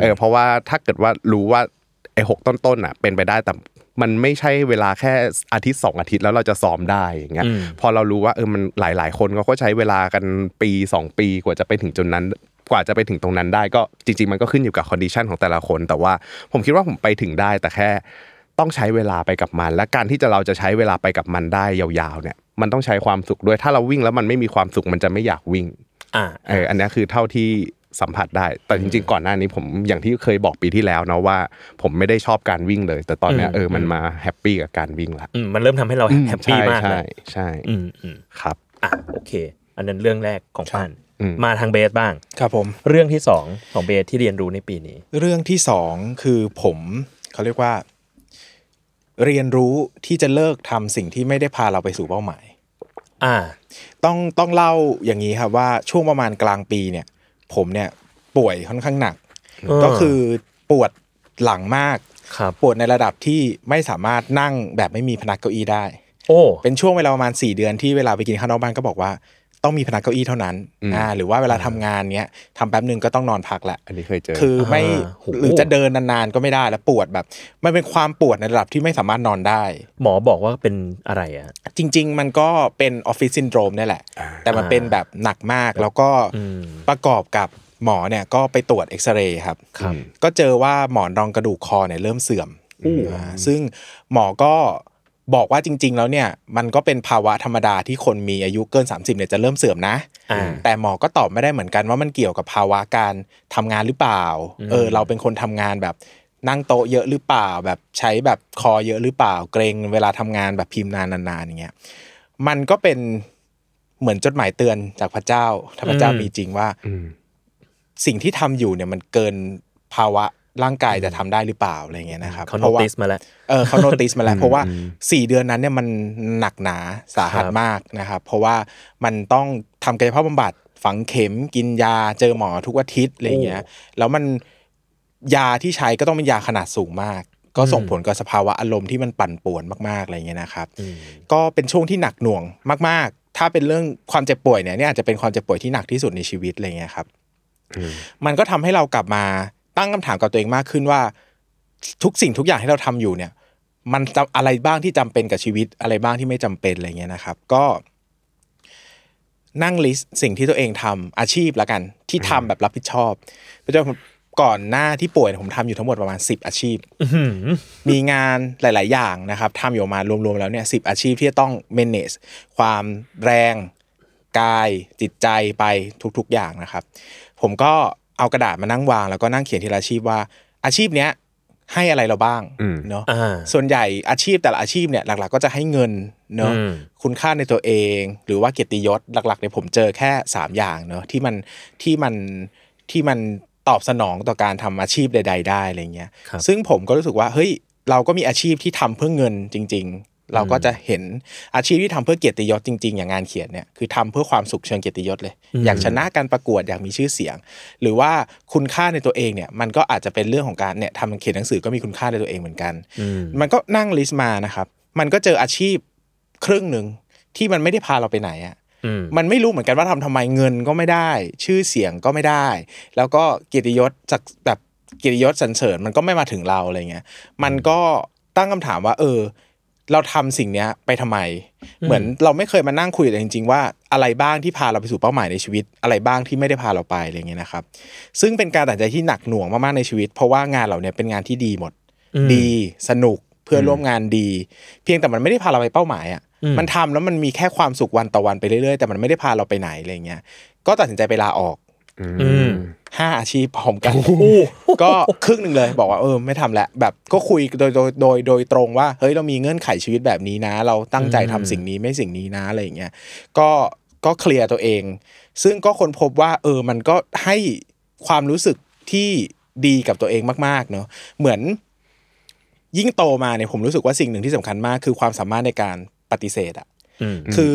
Speaker 4: เออเพราะว่าถ้าเกิดว่ารู้ว่าไอ้หกต้นๆอะเป็นไปได้แต่มันไม่ใช่เวลาแค่อาทิตย์สองอาทิตย์แล้วเราจะซ้อมได้อย่างเงี้ย
Speaker 2: อืม
Speaker 4: พอเรารู้ว่าเออมันหลาย ๆ คนเขาก็ใช้เวลากันปีสองปีกว่าจะไปถึงจุดนั้น กว่าจะไปถึงตรงนั้นได้ก็จริง ๆ มันก็ขึ้นอยู่กับ condition ของแต่ละคน แต่ว่าผมคิดว่าผมไปถึงได้แต่แค่ต้องใช้เวลาไปกับมัน และการที่จะเราจะใช้เวลาไปกับมันได้ยาวๆเนี่ย มันต้องใช้ความสุขด้วย ถ้าเราวิ่งแล้วมันไม่มีความสุขมันจะไม่อยากวิ่ง
Speaker 2: อ่า
Speaker 4: เอออันเนี้ยคือเท่าที่สัมผัสได้ แต่จริงๆ ก่อนหน้านี้ผมอย่างที่เคยบอกปีที่แล้วเนาะว่า ผมไม่ได้ชอบการวิ่งเลย แต่ตอนเนี้ย
Speaker 2: อืม
Speaker 4: เออมันมา happy กับการวิ่งละ
Speaker 2: อืมมันเริ่มทำให้เรา happy มาก
Speaker 4: ใช่
Speaker 2: เลย
Speaker 4: ใช่
Speaker 2: อืมอืม
Speaker 4: ครับ
Speaker 2: อะโอเค อันนั้นเรื่องแรกของปั้น
Speaker 4: อืม
Speaker 2: มาทางเบสต์บ้าง
Speaker 3: ครับผม
Speaker 2: เรื่องที่สองของเบสต์ที่เรียนรู้ในปีนี้
Speaker 3: เรื่องที่สองคือผมเขาเรียกว่า เรียนรู้ที่จะเลิกทำสิ่งที่ไม่ได้พาเราไปสู่เป้าหมาย
Speaker 2: อ่า
Speaker 3: ต้องต้องเล่าอย่างนี้ครับว่าช่วงประมาณกลางปีเนี่ย ผมเนี่ยป่วยค่อนข้างหนัก
Speaker 2: เออ
Speaker 3: ก็คือปวดหลังมาก
Speaker 2: ครับ
Speaker 3: ปวดในระดับที่ไม่สามารถนั่งแบบไม่มีพนักเก้าอี้ได้
Speaker 2: โอ้
Speaker 3: เป็นช่วงเวลาประมาณ4เดือนที่เวลาไปกินข้าวนอกบ้านก็บอกว่า ต้องมีพนักเก้าอี้เท่านั้นอ่าหรือว่าเวลาทำงานเนี้ยทำแป๊บหนึ่งก็ต้องนอนพักแหละ
Speaker 4: อันนี้เคยเจอ
Speaker 3: คือไม่
Speaker 2: อ่าโห
Speaker 3: หรือจะเดินนานๆก็ไม่ได้แล้วปวดแบบ มันเป็นความปวดในระดับที่ไม่สามารถนอนได้
Speaker 2: หมอบอกว่าเป็นอะไรอะ
Speaker 3: จริง ๆ มันก็เป็นออฟฟิศซินโดรมนี่แหละ แต่มันเป็นแบบหนักมากแล้วก็
Speaker 2: อืม
Speaker 3: ประกอบกับหมอเนี่ยก็ไปตรวจเอ็กซเรย์ครับ
Speaker 2: ครับ
Speaker 3: ก็เจอว่าหมอนรองกระดูกคอเนี่ยเริ่มเสื่อมอ่าซึ่งหมอก็ บอกว่าจริง ๆ แล้วเนี่ยมันก็เป็นภาวะธรรมดาที่คนมีอายุเกิน 30เนี่ยจะเริ่มเสื่อมนะ
Speaker 2: อ่า
Speaker 3: แต่หมอก็ตอบไม่ได้เหมือนกันว่ามันเกี่ยวกับภาวะการทำงานหรือเปล่าเออเราเป็นคนทำงานแบบนั่งโต๊ะเยอะหรือเปล่า แบบใช้แบบคอเยอะหรือเปล่า เกรงเวลาทำงานแบบพิมพ์นานนานๆอย่างเงี้ยมันก็เป็นเหมือนจดหมายเตือนจากพระเจ้าถ้าพระเจ้า
Speaker 2: อืม
Speaker 3: มีจริงว่าสิ่งที่ทำอยู่เนี่ยมันเกินภาวะ ร่างกายจะทำได้หรือเปล่าอะไรเงี้ยนะครับ
Speaker 2: เขา
Speaker 3: เพ
Speaker 2: โน
Speaker 3: ราะว่า
Speaker 2: ติสมาแล้ว
Speaker 3: เออเขาโนติสมาแล้วเพราะว่าสี่เดือนนั้นเนี่ยมันหนักหนาสาหัส
Speaker 2: ครับ
Speaker 3: มากนะครับ เพราะว่ามันต้องทำกายภาพบำบัดฝังเข็มกินยาเจอหมอทุกอาทิตย์อะไรเงี้ยแล้วมันยาที่ใช้ก็ต้องเป็นยาขนาดสูงมาก ก็ส่งผลกับสภาวะอารมณ์ที่มันปั่นป่วนมากๆอะไรเงี้ยนะครับ ก็เป็นช่วงที่หนักหน่วงมาก ๆ ถ้าเป็นเรื่องความเจ็บป่วยเนี่ยเนี่ยอาจจะเป็นความเจ็บป่วยที่หนักที่สุดในชีวิตอะไรเงี้ยครับมันก็ทำให้เรากลับมา ตั้งคำถามกับตัวเองมากขึ้นว่า ทุกสิ่งทุกอย่างที่เราทำอยู่เนี่ย มันจะอะไรบ้างที่จำเป็นกับชีวิตอะไรบ้างที่ไม่จำเป็นอะไรเงี้ยนะครับ ก็ นั่งลิสต์สิ่งที่ตัวเองทำอาชีพละกัน ที่ทำแบบรับผิดชอบเพราะฉะนั้นผมก่อนหน้าที่ป่วยเนี่ยผมทำอยู่ทั้งหมดประมาณ 10 อาชีพมีงานหลาย ๆ อย่างนะครับทำอยู่ประมารวม ๆ แล้วเนี่ยสิอาชีพที่จะต้อง manage ความแรงกายจิตใจไปทุก ๆ อย่างนะครับ ผมก็ เอากระดาษมานั่งวางแล้วก็นั่งเขียนทีละอาชีพว่า อาชีพเนี้ยให้อะไรเราบ้าง
Speaker 4: อืม
Speaker 3: เนาะ
Speaker 2: อ่า
Speaker 3: ส่วนใหญ่อาชีพแต่ละอาชีพเนี่ยหลัก ๆ ก็จะให้เงินเนาะ
Speaker 2: อืม
Speaker 3: คุณค่าในตัวเอง หรือว่าเกียรติยศหลักๆเนี่ยผมเจอแค่ 3 อย่างเนาะที่มันที่มันที่มันตอบสนองต่อการทำอาชีพใด ๆ ได้อะไรเงี้ย
Speaker 2: ครับ
Speaker 3: ซึ่งผมก็รู้สึกว่าเฮ้ยเราก็มีอาชีพที่ทำเพื่อเงินจริงๆ เราก็จะเห็นอาชีพที่ทำเพื่อเกียรติยศจริง ๆ อย่างงานเขียนเนี่ยคือทำเพื่อความสุขเชิงเกียรติยศเลย อยากชนะการประกวดอยากมีชื่อเสียง หรือว่าคุณค่าในตัวเองเนี่ยมันก็อาจจะเป็นเรื่องของการเนี่ยทำเขียนหนังสือก็มีคุณค่าในตัวเองเหมือนกัน มันก็นั่งลิสต์มานะครับมันก็เจออาชีพครึ่งหนึ่งที่มันไม่ได้พาเราไปไหนอะ
Speaker 2: อืม
Speaker 3: มันไม่รู้เหมือนกันว่าทำทำไมเงินก็ไม่ได้ ชื่อเสียงก็ไม่ได้ แล้วก็เกียรติยศจากแบบเกียรติยศสรรเสริญมันก็ไม่มาถึงเราอะไรเงี้ยมันก็ตั้งคำถามว่า เออ เราทำสิ่งเนี้ยไปทำไม เหมือนเราไม่เคยมานั่งคุยกันจริง ๆ ว่าอะไรบ้างที่พาเราไปสู่เป้าหมายในชีวิต อะไรบ้างที่ไม่ได้พาเราไปอะไรเงี้ยนะครับ ซึ่งเป็นการตัดสินใจที่หนักหน่วงมากๆในชีวิต เพราะว่างานเหล่าเนี้ยเป็นงานที่ดีหมด ดีสนุกเพื่อนร่วมงานดี เพียงแต่มันไม่ได้พาเราไปเป้าหมายอะมันทำแล้วมันมีแค่ความสุขวันต่อวันไปเรื่อยๆแต่มันไม่ได้พาเราไปไหนอะไรเงี้ยก็ตัดสินใจไปลาออก
Speaker 2: อืม
Speaker 3: ห้าอาชีพพร้อมกันก็ครึ่งหนึ่งเลยบอกว่าเออไม่ทำแล้วแบบก็คุยโดยโดยโดยโดยตรงว่าเฮ้ยเรามีเงื่อนไขชีวิตแบบนี้นะ เราตั้งใจทำสิ่งนี้ไม่สิ่งนี้นะอะไรอย่างเงี้ยก็ก็เคลียร์ตัวเอง ซึ่งก็ค้นพบว่า เออมันก็ให้ความรู้สึกที่ดีกับตัวเองมาก ๆ เนอะเหมือน ยิ่งโตมาเนี่ยผมรู้สึกว่าสิ่งหนึ่งที่สำคัญมากคือความสามารถในการปฏิเสธอะ
Speaker 2: อืม
Speaker 3: คือ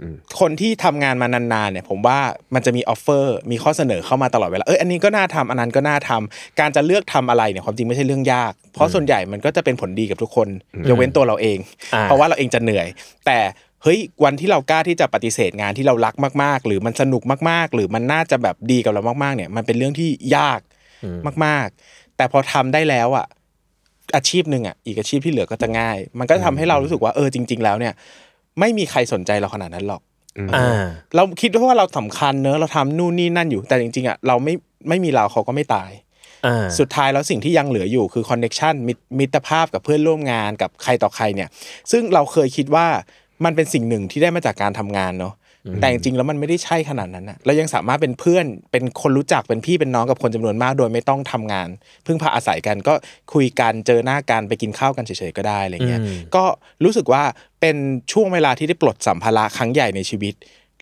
Speaker 3: อคนที่ทำงานมานานๆเนี่ยผมว่ามันจะมีออฟเฟอร์มีข้อเสนอเข้ามาตลอดเวลาเอออันนี้ก็น่าทำอันนั้นก็น่าทำการจะเลือกทำอะไรเนี่ยความจริงไม่ใช่เรื่องยาก เพราะส่วนใหญ่มันก็จะเป็นผลดีกับทุกคนยกเว้นตัวเราเอง
Speaker 2: อ่า
Speaker 3: เพราะว่าเราเองจะเหนื่อย แต่เฮ้ยวันที่เรากล้าที่จะปฏิเสธงานที่เรารักมาก ๆ หรือมันสนุกมากๆ หรือมันน่าจะแบบดีกับเรามาก ๆ เนี่ย มันเป็นเรื่องที่ยากมาก ๆ แต่พอทำได้แล้วอะอาชีพหนึ่งอะอีกอาชีพที่เหลือก็จะง่าย มันก็ทำให้เรารู้สึกว่าเออจริง ๆ แล้วเนี่ย ไม่มีใครสนใจเราขนาดนั้นหรอก
Speaker 2: อ่า
Speaker 3: เราคิดว่าเราสำคัญเนอะเราทำนู่นนี่นั่นอยู่แต่จริงๆอะเราไม่ไม่มีเราเขาก็ไม่ตาย
Speaker 2: อ่า
Speaker 3: สุดท้ายแล้วสิ่งที่ยังเหลืออยู่คือคอนเน็ชันมิตรภาพกับเพื่อนร่วมงานกับใครต่อใครเนี่ย ซึ่งเราเคยคิดว่ามันเป็นสิ่งหนึ่งที่ได้มาจากการทำงานเนาะ แต่จริงๆแล้วมันไม่ได้ใช่ขนาดนั้นนะเรายังสามารถเป็นเพื่อนเป็นคนรู้จักเป็นพี่เป็นน้องกับคนจำนวนมาก โดยไม่ต้องทำงาน พึ่งพาอาศัยกันก็คุยกันเจอหน้ากันไปกินข้าวกันเฉยๆก็ได้อะไรเงี้ย
Speaker 2: อืม
Speaker 3: ก็รู้สึกว่าเป็นช่วงเวลาที่ได้ปลดสัมภาระครั้งใหญ่ในชีวิต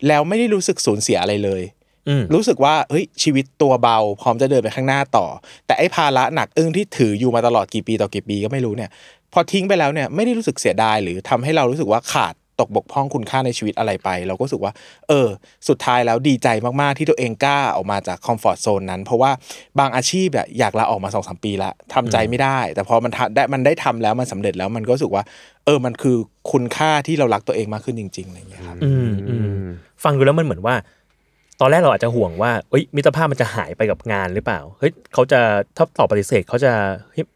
Speaker 3: แล้วไม่ได้รู้สึกสูญเสียอะไรเลย
Speaker 2: อืม
Speaker 3: รู้สึกว่าเฮ้ยชีวิตตัวเบา พร้อมจะเดินไปข้างหน้าต่อ แต่ไอ้ภาระหนักอึ้งที่ถืออยู่มาตลอดกี่ปีต่อกี่ปีก็ไม่รู้เนี่ย พอทิ้งไปแล้วเนี่ยไม่ได้รู้สึกเสียดายหรือทำให้เรารู้สึกว่าขาด ตกบกพร่องคุณค่าในชีวิตอะไรไป เราก็รู้สึกว่า เออ สุดท้ายแล้วดีใจมาก ๆ ที่ตัวเองกล้าออกมาจากคอมฟอร์ทโซนนั้น เพราะว่าบางอาชีพอะอยากลาออกมาสองสามปีละทำใจไม่ได้ แต่พอมันได้มันได้ทำแล้วมันสำเร็จแล้วมันก็รู้สึกว่า เออมันคือคุณค่าที่เรารักตัวเองมากขึ้นจริง ๆอะไรอย่างเงี้ยครับ
Speaker 2: อืมอืมฟังดูแล้วมันเหมือนว่า ตอนแรกเราอาจจะห่วงว่าเอ้ยมิตรภาพมันจะหายไปกับงานหรือเปล่าเฮ้ยเขาจะถ้าตอบปฏิเสธเขาจะ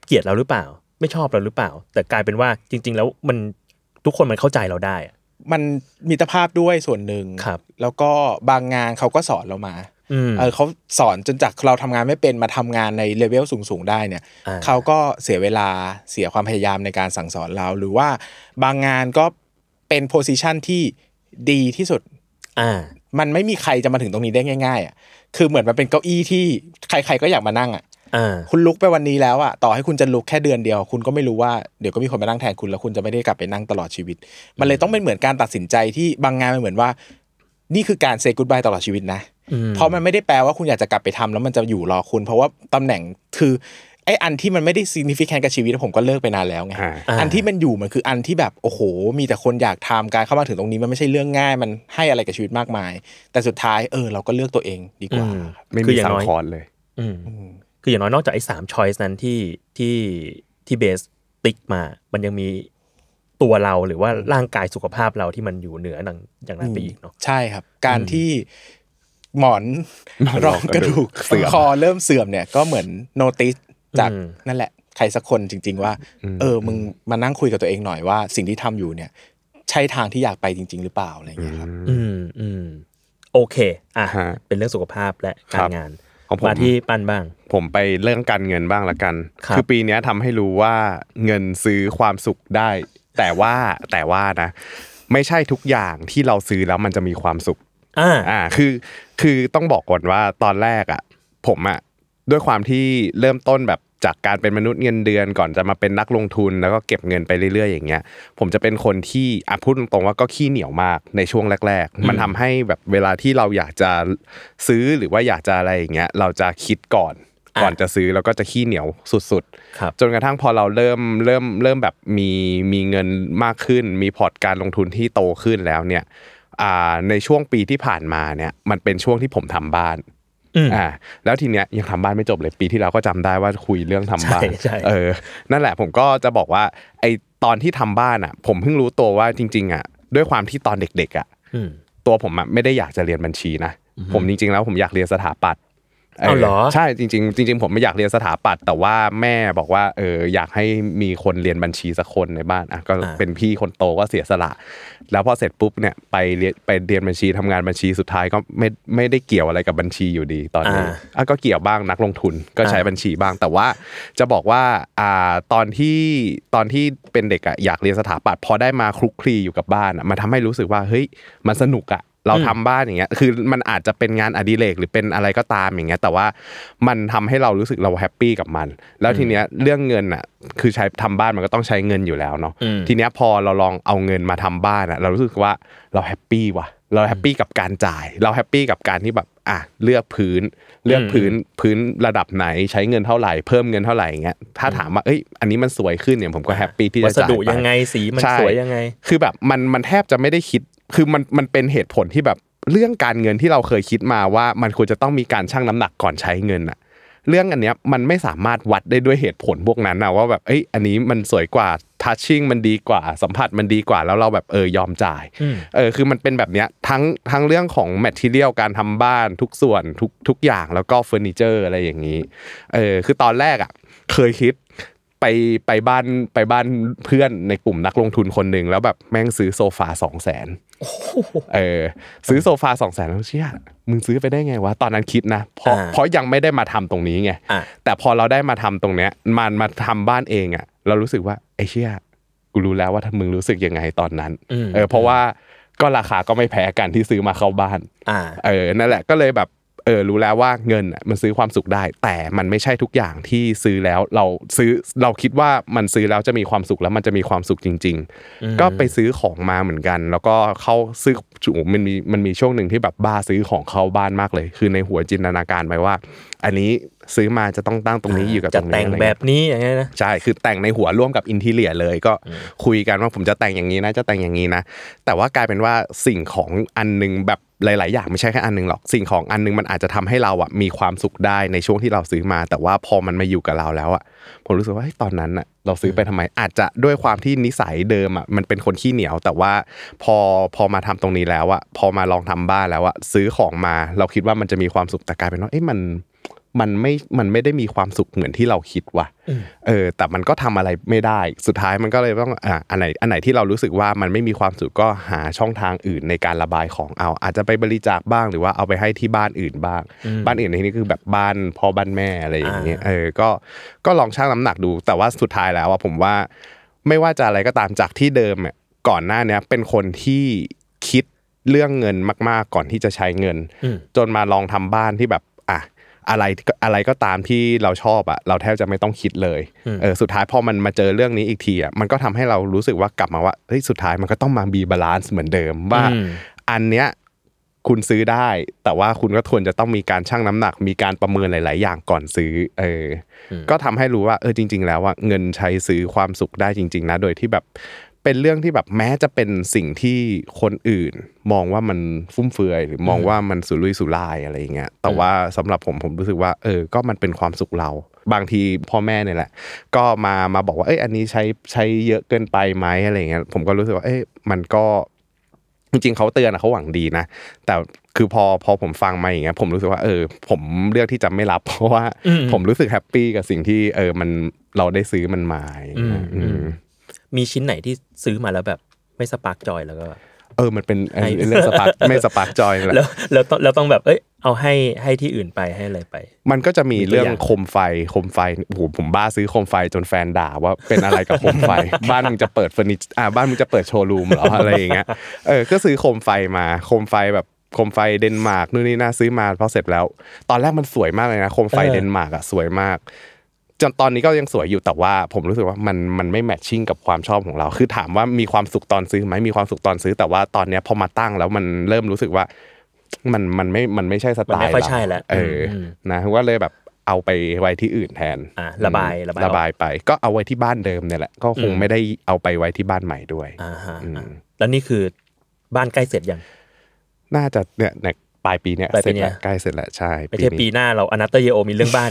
Speaker 2: เกลียดเราหรือเปล่า ไม่ชอบเราหรือเปล่า แต่กลายเป็นว่าจริง ๆ แล้วมัน ทุกคนมันเข้าใจเราได้อะ
Speaker 3: มันมิตรภาพด้วยส่วนหนึ่ง
Speaker 2: ครับ
Speaker 3: แล้วก็บางงานเขาก็สอนเรามา
Speaker 2: อืม
Speaker 3: เออเขาสอนจนจากเราทำงานไม่เป็นมาทำงานในเลเวลสูงๆได้เนี่ย
Speaker 2: อ่า
Speaker 3: เขาก็เสียเวลาเสียความพยายามในการสั่งสอนเรา หรือว่าบางงานก็เป็น position ที่ดีที่สุด
Speaker 2: อ่า
Speaker 3: มันไม่มีใครจะมาถึงตรงนี้ได้ง่าย ๆอะคือเหมือนมันเป็นเก้าอี้ที่ใคร ๆก็อยากมานั่งอะ
Speaker 2: อ่า
Speaker 3: คุณลุกไปวันนี้แล้วอะต่อให้คุณจะลุกแค่เดือนเดียว คุณก็ไม่รู้ว่าเดี๋ยวก็มีคนมานั่งแทนคุณแล้วคุณจะไม่ได้กลับไปนั่งตลอดชีวิต มันเลยต้องเป็นเหมือนการตัดสินใจที่บางงานมันเหมือนว่า นี่คือการเซ y g กู d บายตลอดชีวิตนะ
Speaker 2: อืม
Speaker 3: เพราะมันไม่ได้แปลว่าคุณอยากจะกลับไปทำแล้วมันจะอยู่รอคุณ เพราะว่าตำแหน่งคือไอ้อันที่มันไม่ได้ significant กับชีวิตผมก็เลิกไปนานแล้วไง
Speaker 4: อ่า
Speaker 3: อันที่มันอยู่มันคืออันที่แบบโอ้โห มีแต่คนอยากทำการเข้ามาถึงตรงนี้มันไม่ใช่เรื่องง่าย มันให้อะไรกับชีวิตมากมาย แต่สุดท้ายเออเราก็เลือกตัวเองดีกว่า
Speaker 2: อืม
Speaker 3: ครับ
Speaker 4: ไม่
Speaker 2: คื
Speaker 4: มี
Speaker 2: ออย่าง
Speaker 4: สัง
Speaker 2: น้อย
Speaker 4: คอนเลย
Speaker 2: อืม คืออย่างน้อยนอกจากไอ้สามช้อยส์นั้นที่ที่ที่เบสติ๊กมา มันยังมีตัวเราหรือว่าร่างกายสุขภาพเราที่มันอยู่เหนือดังอย่างนั้นไปอีกเนาะ
Speaker 3: ใช่ครับ การที่หมอน
Speaker 4: หมอน
Speaker 3: รองกระดูก
Speaker 4: เสื่อม
Speaker 3: คอเริ่มเสื่อมเนี่ยก็เหมือนโนติสจาก
Speaker 2: อืม
Speaker 3: นั่นแหละ ใครสักคนจริง ๆ ว่า เออมึงมานั่งคุยกับตัวเองหน่อยว่าสิ่งที่ทำอยู่เนี่ย ใช่ทางที่อยากไปจริง ๆ หรือเปล่าอะไรอย่างเงี้ยครับ
Speaker 2: อืมอืมโอเค อะ
Speaker 4: ฮะ
Speaker 2: เป็นเรื่องสุขภาพและกา
Speaker 4: ครั
Speaker 2: ร
Speaker 4: บ
Speaker 2: งาน
Speaker 4: ของผม
Speaker 2: มาที่ปั้นบ้าง
Speaker 4: ผมไปเรื่องการเงินบ้างละกัน
Speaker 2: ครับ
Speaker 4: อปีเนี้ยทำให้รู้ว่าเงินซื้อความสุขได้ แต่ว่าแต่ว่านะ ไม่ใช่ทุกอย่างที่เราซื้อแล้วมันจะมีความสุข
Speaker 2: อ่า
Speaker 4: อ่าคือคือต้องบอกก่อนว่าตอนแรกอะ ผมอะด้วยความที่เริ่มต้นแบบ จากการเป็นมนุษย์เงินเดือนก่อนจะมาเป็นนักลงทุนแล้วก็เก็บเงินไปเรื่อยๆ อย่างเงี้ย ผมจะเป็นคนที่อะพูดตรงๆว่าก็ขี้เหนียวมากในช่วงแรก ๆ มันทำให้แบบเวลาที่เราอยากจะซื้อหรือว่าอยากจะอะไรอย่างเงี้ยเราจะคิดก่อน
Speaker 2: อะ
Speaker 4: ก่อนจะซื้อแล้วก็จะขี้เหนียวสุดๆ
Speaker 2: ครับ
Speaker 4: จนกระทั่งพอเราเริ่มเริ่มเริ่มแบบมีมีเงินมากขึ้น มีพอร์ตการลงทุนที่โตขึ้นแล้วเนี่ยอ่าในช่วงปีที่ผ่านมาเนี่ยมันเป็นช่วงที่ผมทำบ้าน
Speaker 2: อืม
Speaker 4: อ่าแล้วทีเนี้ยยังทำบ้านไม่จบเลยปีที่แล้วก็จำได้ว่าคุยเรื่องทำบ้าน
Speaker 2: ใช่ใช่
Speaker 4: เออนั่นแหละผมก็จะบอกว่าไอตอนที่ทำบ้านอะ ผมเพิ่งรู้ตัวว่าจริง ๆ อะ ด้วยความที่ตอนเด็ก ๆ อะ
Speaker 2: อืม
Speaker 4: ตัวผมอะไม่ได้อยากจะเรียนบัญชีนะผมจริงๆแล้วผมอยากเรียนสถาปัตย์
Speaker 2: เอาเหรอ
Speaker 4: ใช่จริงๆจริง ๆ ผมไม่อยากเรียนสถาปัตย์แต่ว่าแม่บอกว่าเอออยากให้มีคนเรียนบัญชีสักคนในบ้านอะก็
Speaker 2: อ่า
Speaker 4: เป็นพี่คนโตก็เสียสละ แล้วพอเสร็จปุ๊บเนี่ยไปเรียนไปเรียนบัญชีทำงานบัญชีสุดท้ายก็ไม่ไม่ได้เกี่ยวอะไรกับบัญชีอยู่ดีตอนนี้
Speaker 2: อ่า
Speaker 4: อะก็เกี่ยวบ้างนักลงทุนก็ใช้
Speaker 2: อ่า
Speaker 4: บัญชีบ้าง แต่ว่าจะบอกว่าอ่าตอนที่ตอนที่เป็นเด็กอะอยากเรียนสถาปัตย์พอได้มาคลุกคลีอยู่กับบ้านอะมันทำให้รู้สึกว่าเฮ้ยมันสนุกอะ เราทำบ้านอย่างเงี้ย คือมันอาจจะเป็นงานอดิเรกหรือเป็นอะไรก็ตามอย่างเงี้ย แต่ว่ามันทำให้เรารู้สึกเราแฮปปี้กับมัน แล้วทีเนี้ยเรื่องเงินอะ คือใช้ทำบ้านมันก็ต้องใช้เงินอยู่แล้วเนาะ
Speaker 2: อืม
Speaker 4: ทีเนี้ยพอเราลองเอาเงินมาทำบ้านอะ เรารู้สึกว่าเรา happy ว่ะ เรา happy กับการจ่าย เรา happy กับการที่แบบอะเลือกพื้นเลือกพื้นพื้นระดับไหนใช้เงินเท่าไหร่เพิ่มเงินเท่าไหร่อย่างเงี้ยถ้าถามว่าเอ้ยอันนี้มันสวยขึ้นเนี่ยผมก็ happy ที่จะจ่ายไป ใช่ วัสดุ
Speaker 2: ยังไงสีมันสวยยังไง
Speaker 4: คือแบบมันมันแทบจะไม่ได้คิด คือมันมันเป็นเหตุผลที่แบบเรื่องการเงินที่เราเคยคิดมาว่ามันควรจะต้องมีการชั่งน้ำหนักก่อนใช้เงินอะเรื่องอันเนี้ยมันไม่สามารถวัดได้ด้วยเหตุผลพวกนั้นนะว่าแบบเอ้ยอันนี้มันสวยกว่าtouching มันดีกว่าสัมผัสมันดีกว่าแล้วเราแบบเออยอมจ่ายเออคือมันเป็นแบบเนี้ยทั้งทั้งเรื่องของ material การทำบ้านทุกส่วนทุกทุกอย่างแล้วก็เฟอร์นิเจอร์อะไรอย่างนี้เออคือตอนแรกอะเคยคิด ไปไปบ้านไปบ้านเพื่อนในกลุ่มนักลงทุนคนหนึ่งแล้วแบบแม่งซื้อโซฟาสองแสนเออซื้อโซฟาสองแสนแล้วเชี่ยมึงซื้อไปได้ไงวะตอนนั้นคิดนะเพราะ
Speaker 2: อ่า
Speaker 4: เพราะยังไม่ได้มาทำตรงนี้ไง
Speaker 2: อะ
Speaker 4: แต่พอเราได้มาทำตรงเนี้ยมันมาทำบ้านเองอะ เรารู้สึกว่าไอ้เชี่ยกูรู้แล้วว่าถ้ามึงรู้สึกยังไงตอนนั้น
Speaker 2: อืม
Speaker 4: เออเพราะว่าก็ราคาก็ไม่แพ้กันที่ซื้อมาเข้าบ้าน
Speaker 2: อ่า
Speaker 4: เออ นั่นแหละ ก็เลยแบบ เออรู้แล้วว่าเงินอะมันซื้อความสุขได้ แต่มันไม่ใช่ทุกอย่างที่ซื้อแล้วเราซื้อเราคิดว่ามันซื้อแล้วจะมีความสุขแล้วมันจะมีความสุขจริง ๆ ก็ไปซื้อของมาเหมือนกัน แล้วก็เข้าซื้อโอ้โหมันมีมันมีช่วงหนึ่งที่แบบบ้าซื้อของเข้าบ้านมากเลย คือในหัวจินตนาการไปว่า อันนี้ ซื้อมาจะต้องตั้งตรงนี้อยู่กับต
Speaker 2: จะ
Speaker 4: รงนี้
Speaker 2: แต่ง
Speaker 4: อะไร
Speaker 2: แบ
Speaker 4: เงี้ย
Speaker 2: บนี้อย่างเงี้ยนะ
Speaker 4: ใช่คือแต่งในหัวร่วมกับอินทีเลียเลยก็คุยกันว่าผมจะแต่งอย่างนี้นะจะแต่งอย่างนี้นะ แต่ว่ากลายเป็นว่าสิ่งของอันหนึงแบบหลาย ๆ อย่างไม่ใช่แค่อันหนึงหรอกสิ่งของอันหนึงมันอาจจะทำให้เราอะมีความสุขได้ในช่วงที่เราซื้อมา แต่ว่าพอมันมาอยู่กับเราแล้วอะผมรู้สึกว่าเฮ้ยตอนนั้นอะเราซื้อไปทำไมอาจจะด้วยความที่นิสัยเดิมอะมันเป็นคนขี้เหนียว แต่ว่าพอพอมาทำตรงนี้แล้วอะพอมาลองทำบ้านแล้วอะซื้อของมา เราคิดว่ามันจะมีความสุขแต่กลายเป็นว่าเอ้ยมัน มันไม่มันไม่ได้มีความสุขเหมือนที่เราคิดว่ะเออ แต่มันก็ทำอะไรไม่ได้ สุดท้ายมันก็เลยต้องอ่าอันไหนอันไหนที่เรารู้สึกว่ามันไม่มีความสุขก็หาช่องทางอื่นในการระบายของเอา อาจจะไปบริจาคบ้างหรือว่าเอาไปให้ที่บ้านอื่นบ้าง บ้านอื่นในที่นี้คือแบบบ้านพ่อบ้านแม่อะไรอย่างเงี้ยเออก็ก็ลองชั่งน้ำหนักดู แต่ว่าสุดท้ายแล้วว่าผมว่า ไม่ว่าจะอะไรก็ตามจากที่เดิมอะก่อนหน้าเนี้ยเป็นคนที่คิดเรื่องเงินมาก ๆ ก่อนที่จะใช้เงิน จนมาลองทำบ้านที่แบบ อะอะไรอะไรก็ตามที่เราชอบอะเราแทบจะไม่ต้องคิดเลยเออสุดท้ายพอมันมาเจอเรื่องนี้อีกทีอะมันก็ทำให้เรารู้สึกว่ากลับมาว่าเฮ้ยสุดท้ายมันก็ต้องมา rebalance เหมือนเดิมว่า
Speaker 2: อืม
Speaker 4: อันเนี้ยคุณซื้อได้ แต่ว่าคุณก็ควรจะต้องมีการชั่งน้ำหนัก มีการประเมินหลาย ๆ อย่างก่อนซื้อเอออก็ทำให้รู้ว่าเออจริง ๆ แล้วว่าเงินใช้ซื้อความสุขได้จริง ๆ นะ โดยที่แบบ เป็นเรื่องที่แบบแม้จะเป็นสิ่งที่คนอื่น มองว่ามันฟุ่มเฟือย หรือมองว่ามันสุรุ่ยสุร่ายอะไรอย่างเงี้ยแต่ว่าสำหรับผมผมรู้สึกว่า เออ ก็มันเป็นความสุขเรา บางทีพ่อแม่เนี่ยแหละ ก็มามาบอกว่าเอ้ยอันนี้ใช้ใช้เยอะเกินไปไหมอะไรอย่างเงี้ยผมก็รู้สึกว่าเอ้ยมันก็จริงๆเขาเตือนอะเขาหวังดีนะ แต่คือพอพอผมฟังมาอย่างเงี้ยผมรู้สึกว่าเออ ผมเลือกที่จะไม่รับ เพราะว่าผมรู้สึกแฮปปี้กับสิ่งที่เออมันเราได้ซื้อมันมาอย่างเงี้ย
Speaker 2: อื ม
Speaker 4: อืม
Speaker 2: มีชิ้นไหนที่ซื้อมาแล้วแบบไม่ spark joy แล้วก็แบบ
Speaker 4: เออมันเป็นเออ
Speaker 2: ให้
Speaker 4: เรื่อง spark ไม่ spark joy แหละ
Speaker 2: แล้วแล้วต้องแล้วต้องแบบเอ้ยเอาให้ให้ที่อื่นไปให้อะไรไป
Speaker 4: มันก็จะมี
Speaker 2: มีตัว
Speaker 4: เรื่อง
Speaker 2: อย่าง
Speaker 4: โคมไฟโคมไฟโอ้โหผมบ้าซื้อโคมไฟจนแฟนด่าว่าเป็นอะไรกับโคมไฟ บ้านมึงจะเปิดเฟอร์นิเจอร์อ่าบ้านมึงจะเปิดโชว์รูมเหรออะไรอย่างเงี้ยเออก็ซื้อโคมไฟมาโคมไฟแบบโคมไฟเดนมาร์กนู่นนี่น่าซื้อมาพอเสร็จแล้ว ตอนแรกมันสวยมากเลยนะโคมไฟ
Speaker 2: เออ
Speaker 4: เดนมาร์กอะสวยมาก จนตอนนี้ก็ยังสวยอยู่แต่ว่า ผมรู้สึกว่ามันมันไม่แมทชิ่งกับความชอบของเรา คือถามว่ามีความสุขตอนซื้อไหมมีความสุขตอนซื้อ แต่ว่าตอนเนี้ยพอมาตั้งแล้วมันเริ่มรู้สึกว่า มันมันไม่มันไม่ใช่สไต
Speaker 2: มันไม่
Speaker 4: ล์
Speaker 2: ค่อย
Speaker 4: เรา
Speaker 2: ใช่แล้ว
Speaker 4: เอออ
Speaker 2: ม
Speaker 4: นะว่าเลยแบบเอาไปไว้ที่อื่นแทน
Speaker 2: อะระบายระบายออก
Speaker 4: ระบายไป ก็เอาไว้ที่บ้านเดิมเนี่ยแหละก็คงไม่ได้เอาไปไว้ที่บ้านใหม่ด้วย
Speaker 2: อ่าฮะ
Speaker 4: อืม
Speaker 2: อะแล้วนี่คือบ้านใกล้เสร็จยัง
Speaker 4: น่าจะเนี่ยในป ลายปีเนี่ย
Speaker 2: ปลาย
Speaker 4: เส
Speaker 2: ปี
Speaker 4: ร็จ
Speaker 2: เนี่ย
Speaker 4: แล้วใกล้เสร็จแล้วใช่
Speaker 2: ไม่ใช่ปี
Speaker 4: นี้
Speaker 2: หน้าเราอนาเตอร์เยโอมีเรื่องบ้าน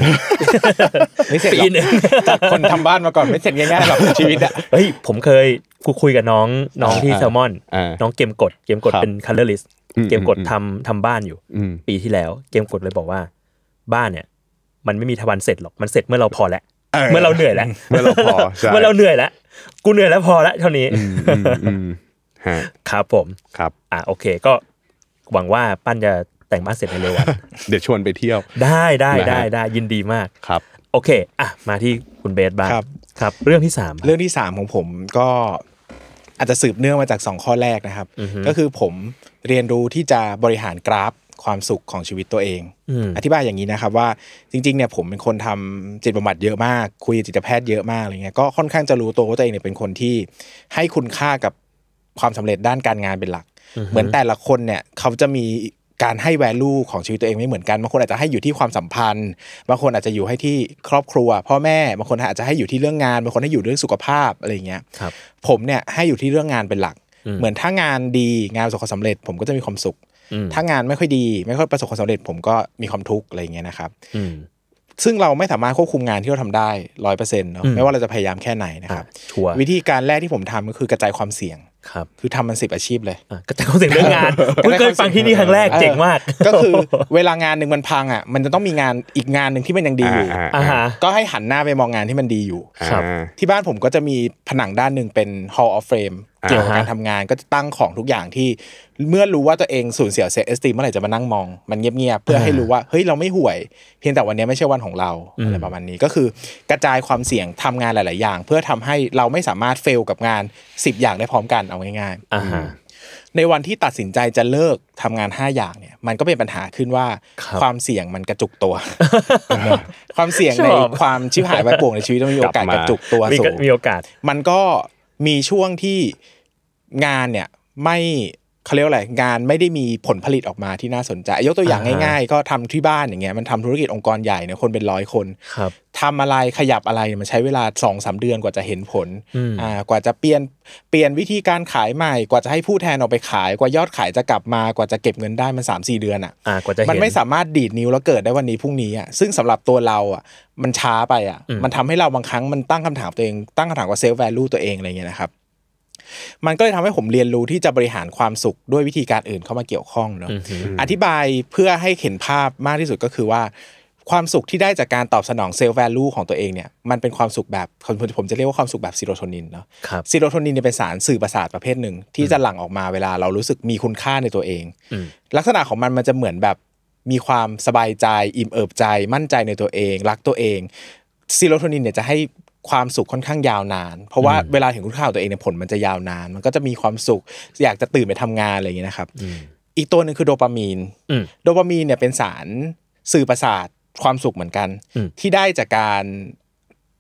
Speaker 3: ไม่เสร็จหร
Speaker 2: ปี
Speaker 3: อก
Speaker 2: หนึ่ง
Speaker 3: จากคนทำบ้านมาก่อนไม่เสร็จง่ายๆหรอกชีวิตอะ
Speaker 2: เฮ้ยผมเคยคุยคุยกับน้องน้องที่
Speaker 4: อ่า
Speaker 2: แซลมอน
Speaker 4: อ่า
Speaker 2: น้องเกมกดเกมกด
Speaker 4: ครับ
Speaker 2: เป็นคัลเลอร์ลิส
Speaker 4: อืม
Speaker 2: เกมกด
Speaker 4: อืม
Speaker 2: ทำทำบ้านอยู่
Speaker 4: อืม
Speaker 2: ปีที่แล้ว เกมกดเลยบอกว่า บ้านเนี่ย มันไม่มีทวันเสร็จหรอกมันเสร็จเมื่อเราพอแล้วเมื่อเราเหนื่อยแล้ว
Speaker 4: เมื่อเราพอใช่
Speaker 2: เมื่อเราเหนื่อยแล้วกูเหนื่อยแล้วพอแล้วเท่านี้
Speaker 4: อืมอืมอืมฮะ
Speaker 2: ครับผม
Speaker 4: ครับ
Speaker 2: อะโอเคก็ หวังว่าปั้นจะแต่งบ้านเสร็จในเร็ววัน
Speaker 4: เดี๋ยวชวนไปเที่ยว
Speaker 2: ได้ได้
Speaker 4: นะฮะ
Speaker 2: ได้ได้ยินดีมาก
Speaker 4: ครับ
Speaker 2: โอเคอะมาที่คุณเบสบ้าง
Speaker 3: ครับ
Speaker 2: ครับ เรื่องที่สาม
Speaker 3: เรื่องที่สามของผมก็อาจจะสืบเนื่องมาจากสองข้อแรกนะครับ ก็คือผมเรียนรู้ที่จะบริหารกราฟความสุขของชีวิตตัวเอง
Speaker 2: อืม
Speaker 3: อธิบายอย่างนี้นะครับว่าจริงๆเนี่ยผมเป็นคนทำจิตบำบัดเยอะมาก คุยกับจิตแพทย์เยอะมากอะไรเงี้ยก็ค่อนข้างจะรู้ตัวว่าตัวเองเนี่ยเป็นคนที่ให้คุณค่ากับความสำเร็จด้านการงานเป็นหลัก เหมือนแต่ละคนเนี่ยเขาจะมีการให้ value ของชีวิตตัวเองไม่เหมือนกันบางคนอาจจะให้อยู่ที่ความสัมพันธ์บางคนอาจจะอยู่ให้ที่ครอบครัวพ่อแม่บางคนอาจจะให้อยู่ที่เรื่องงานบางคนให้อยู่เรื่องสุขภาพอะไรเงี้ย
Speaker 2: ครับ
Speaker 3: ผมเนี่ยให้อยู่ที่เรื่องงานเป็นหลัก
Speaker 2: อืม
Speaker 3: เหมือนถ้างานดีงานประสบความสำเร็จ ผมก็จะมีความสุข
Speaker 2: อืม
Speaker 3: ถ้างานไม่ค่อยดี ไม่ค่อยประสบความสำเร็จ ผมก็มีความทุกข์อะไรอย่างเงี้ยนะครับ
Speaker 2: อืม
Speaker 3: ซึ่งเราไม่สามารถควบคุมงานที่เราทำได้ร้อยเปอร์เซ็นต์เนาะ
Speaker 2: อืม
Speaker 3: ไม่ว่าเราจะพยายามแค่ไหนนะ
Speaker 2: อ่า
Speaker 3: ครับ
Speaker 2: ชัวร์
Speaker 3: วิธีการแรกที่ผมทำก็คือกระจายความเสี่ยง
Speaker 2: ครับ
Speaker 3: คือทำมันสิบอาชีพเลย
Speaker 2: อะก็จะเข้าถึงเรื่องงานเพิ่งเคยฟังที่นี่ครั้งแรกเจ๋งมาก
Speaker 3: ก็คือเวลางานหนึ่งมันพังอะมันจะต้องมีงานอีกงานหนึ่งที่มันยังดีอยู่
Speaker 4: อ่า
Speaker 2: อ่าฮะ
Speaker 3: ก็ให้หันหน้าไปมองงานที่มันดีอยู่
Speaker 2: ครับ
Speaker 4: อ่า
Speaker 3: ที่บ้านผมก็จะมีผนังด้านหนึ่งเป็น Hall of Fame
Speaker 4: อ่า
Speaker 3: เกี่ยวกับการทำงานก็จะตั้งของทุกอย่างที่ เมื่อรู้ว่าตัวเองสูญเสียเซลล์เอสตีเมื่อไหร่จะมานั่งมอง มันเงียบๆเพื่อให้รู้ว่าเฮ้ยเราไม่ห่วย เพียงแต่วันนี้ไม่ใช่วันของเราอะไรประมาณนี้ก็คือกระจายความเสี่ยงทำงานหลาย ๆ อย่าง เพื่อทำให้เราไม่สามารถเฟลกับงาน 10 อย่างได้พร้อมกันเอาง่ายๆ
Speaker 2: อ่าฮะ
Speaker 3: ในวันที่ตัดสินใจจะเลิกทำงาน 5 อย่างเนี่ยมันก็เป็นปัญหาขึ้นว่า
Speaker 2: ครับ
Speaker 3: ความเสี่ยงมันกระจุกตัว ความเสี่ยง
Speaker 2: ชอบ
Speaker 3: ในความชิบหายไว้ป่วงในชีวิตมันมีโอกาส
Speaker 4: กลับมาก
Speaker 3: ระจุกตัว
Speaker 2: มี
Speaker 3: สู
Speaker 2: ก็
Speaker 3: ง
Speaker 2: มีโอกาส
Speaker 3: มันก็มีช่วงที่ งานเนี่ยไม่เขาเรียกว่าอะไรงานไม่ได้มีผลผลิตออกมาที่น่าสนใจ ยกตัวอย่าง
Speaker 2: อ่าฮะ
Speaker 3: ง่ายๆ ก็ทำที่บ้านอย่างเงี้ยมันทำธุรกิจองค์กรใหญ่เนี่ยคนเป็นร้อยคน
Speaker 2: ครับ
Speaker 3: ทำอะไรขยับอะไรเนี่ยมันใช้เวลาสองสาเดือนกว่าจะเห็นผล
Speaker 2: อืม
Speaker 3: อ่ากว่าจะเปลี่ยนเปลี่ยนวิธีการขายใหม่กว่าจะให้ผู้แทนออกไปขายกว่ายอดขายจะกลับมากว่าจะเก็บเงินได้มัน3าสี่เดือนอะ
Speaker 2: อ่ากว่าจะเห็น
Speaker 3: มันไม่สามารถดีดนิ้วแล้วเกิดได้วันนี้พรุ่งนี้อะซึ่งสำหรับตัวเราอะมันช้าไปอะ
Speaker 2: อืม
Speaker 3: มันทำให้เราบางครั้งมันตั้งคำถามตัวเองตั้งคำถามกับ self-value ตัวเองอะไรเงี้ยนะครับ มันก็เลยทำให้ผมเรียนรู้ที่จะบริหารความสุขด้วยวิธีการอื่นเข้ามาเกี่ยวข้องเนาะ
Speaker 2: อือหือ
Speaker 3: อธิบายเพื่อให้เห็นภาพมากที่สุดก็คือว่า ความสุขที่ได้จากการตอบสนอง self-value ของตัวเองเนี่ยมันเป็นความสุขแบบผมผมจะเรียกว่าความสุขแบบเซโรโทนินเนาะ
Speaker 2: ครับเซ
Speaker 3: โรโทนินเนี่ยเป็นสารสื่อประสาทประเภทหนึ่งที่จะหลั่งออกมาเวลาเรารู้สึกมีคุณค่าในตัวเอง
Speaker 2: อืม
Speaker 3: ลักษณะของมันมันจะเหมือนแบบมีความสบายใจ อิ่มเอิบใจ มั่นใจในตัวเอง รักตัวเองซีโรโทนินเนี่ยจะให้ ความสุขค่อนข้างยาวนาน เพราะว่าเวลาเห็นคุณค่าของตัวเองเนี่ยผลมันจะยาวนาน มันก็จะมีความสุขอยากจะตื่นไปทำงานอะไรอย่างเงี้ยนะครับ อีกตัวหนึ่งคือโดปามีน
Speaker 2: อืม
Speaker 3: โดปามีนเนี่ยเป็นสารสื่อประสาทความสุขเหมือนกัน
Speaker 2: อืม
Speaker 3: ที่ได้จากการ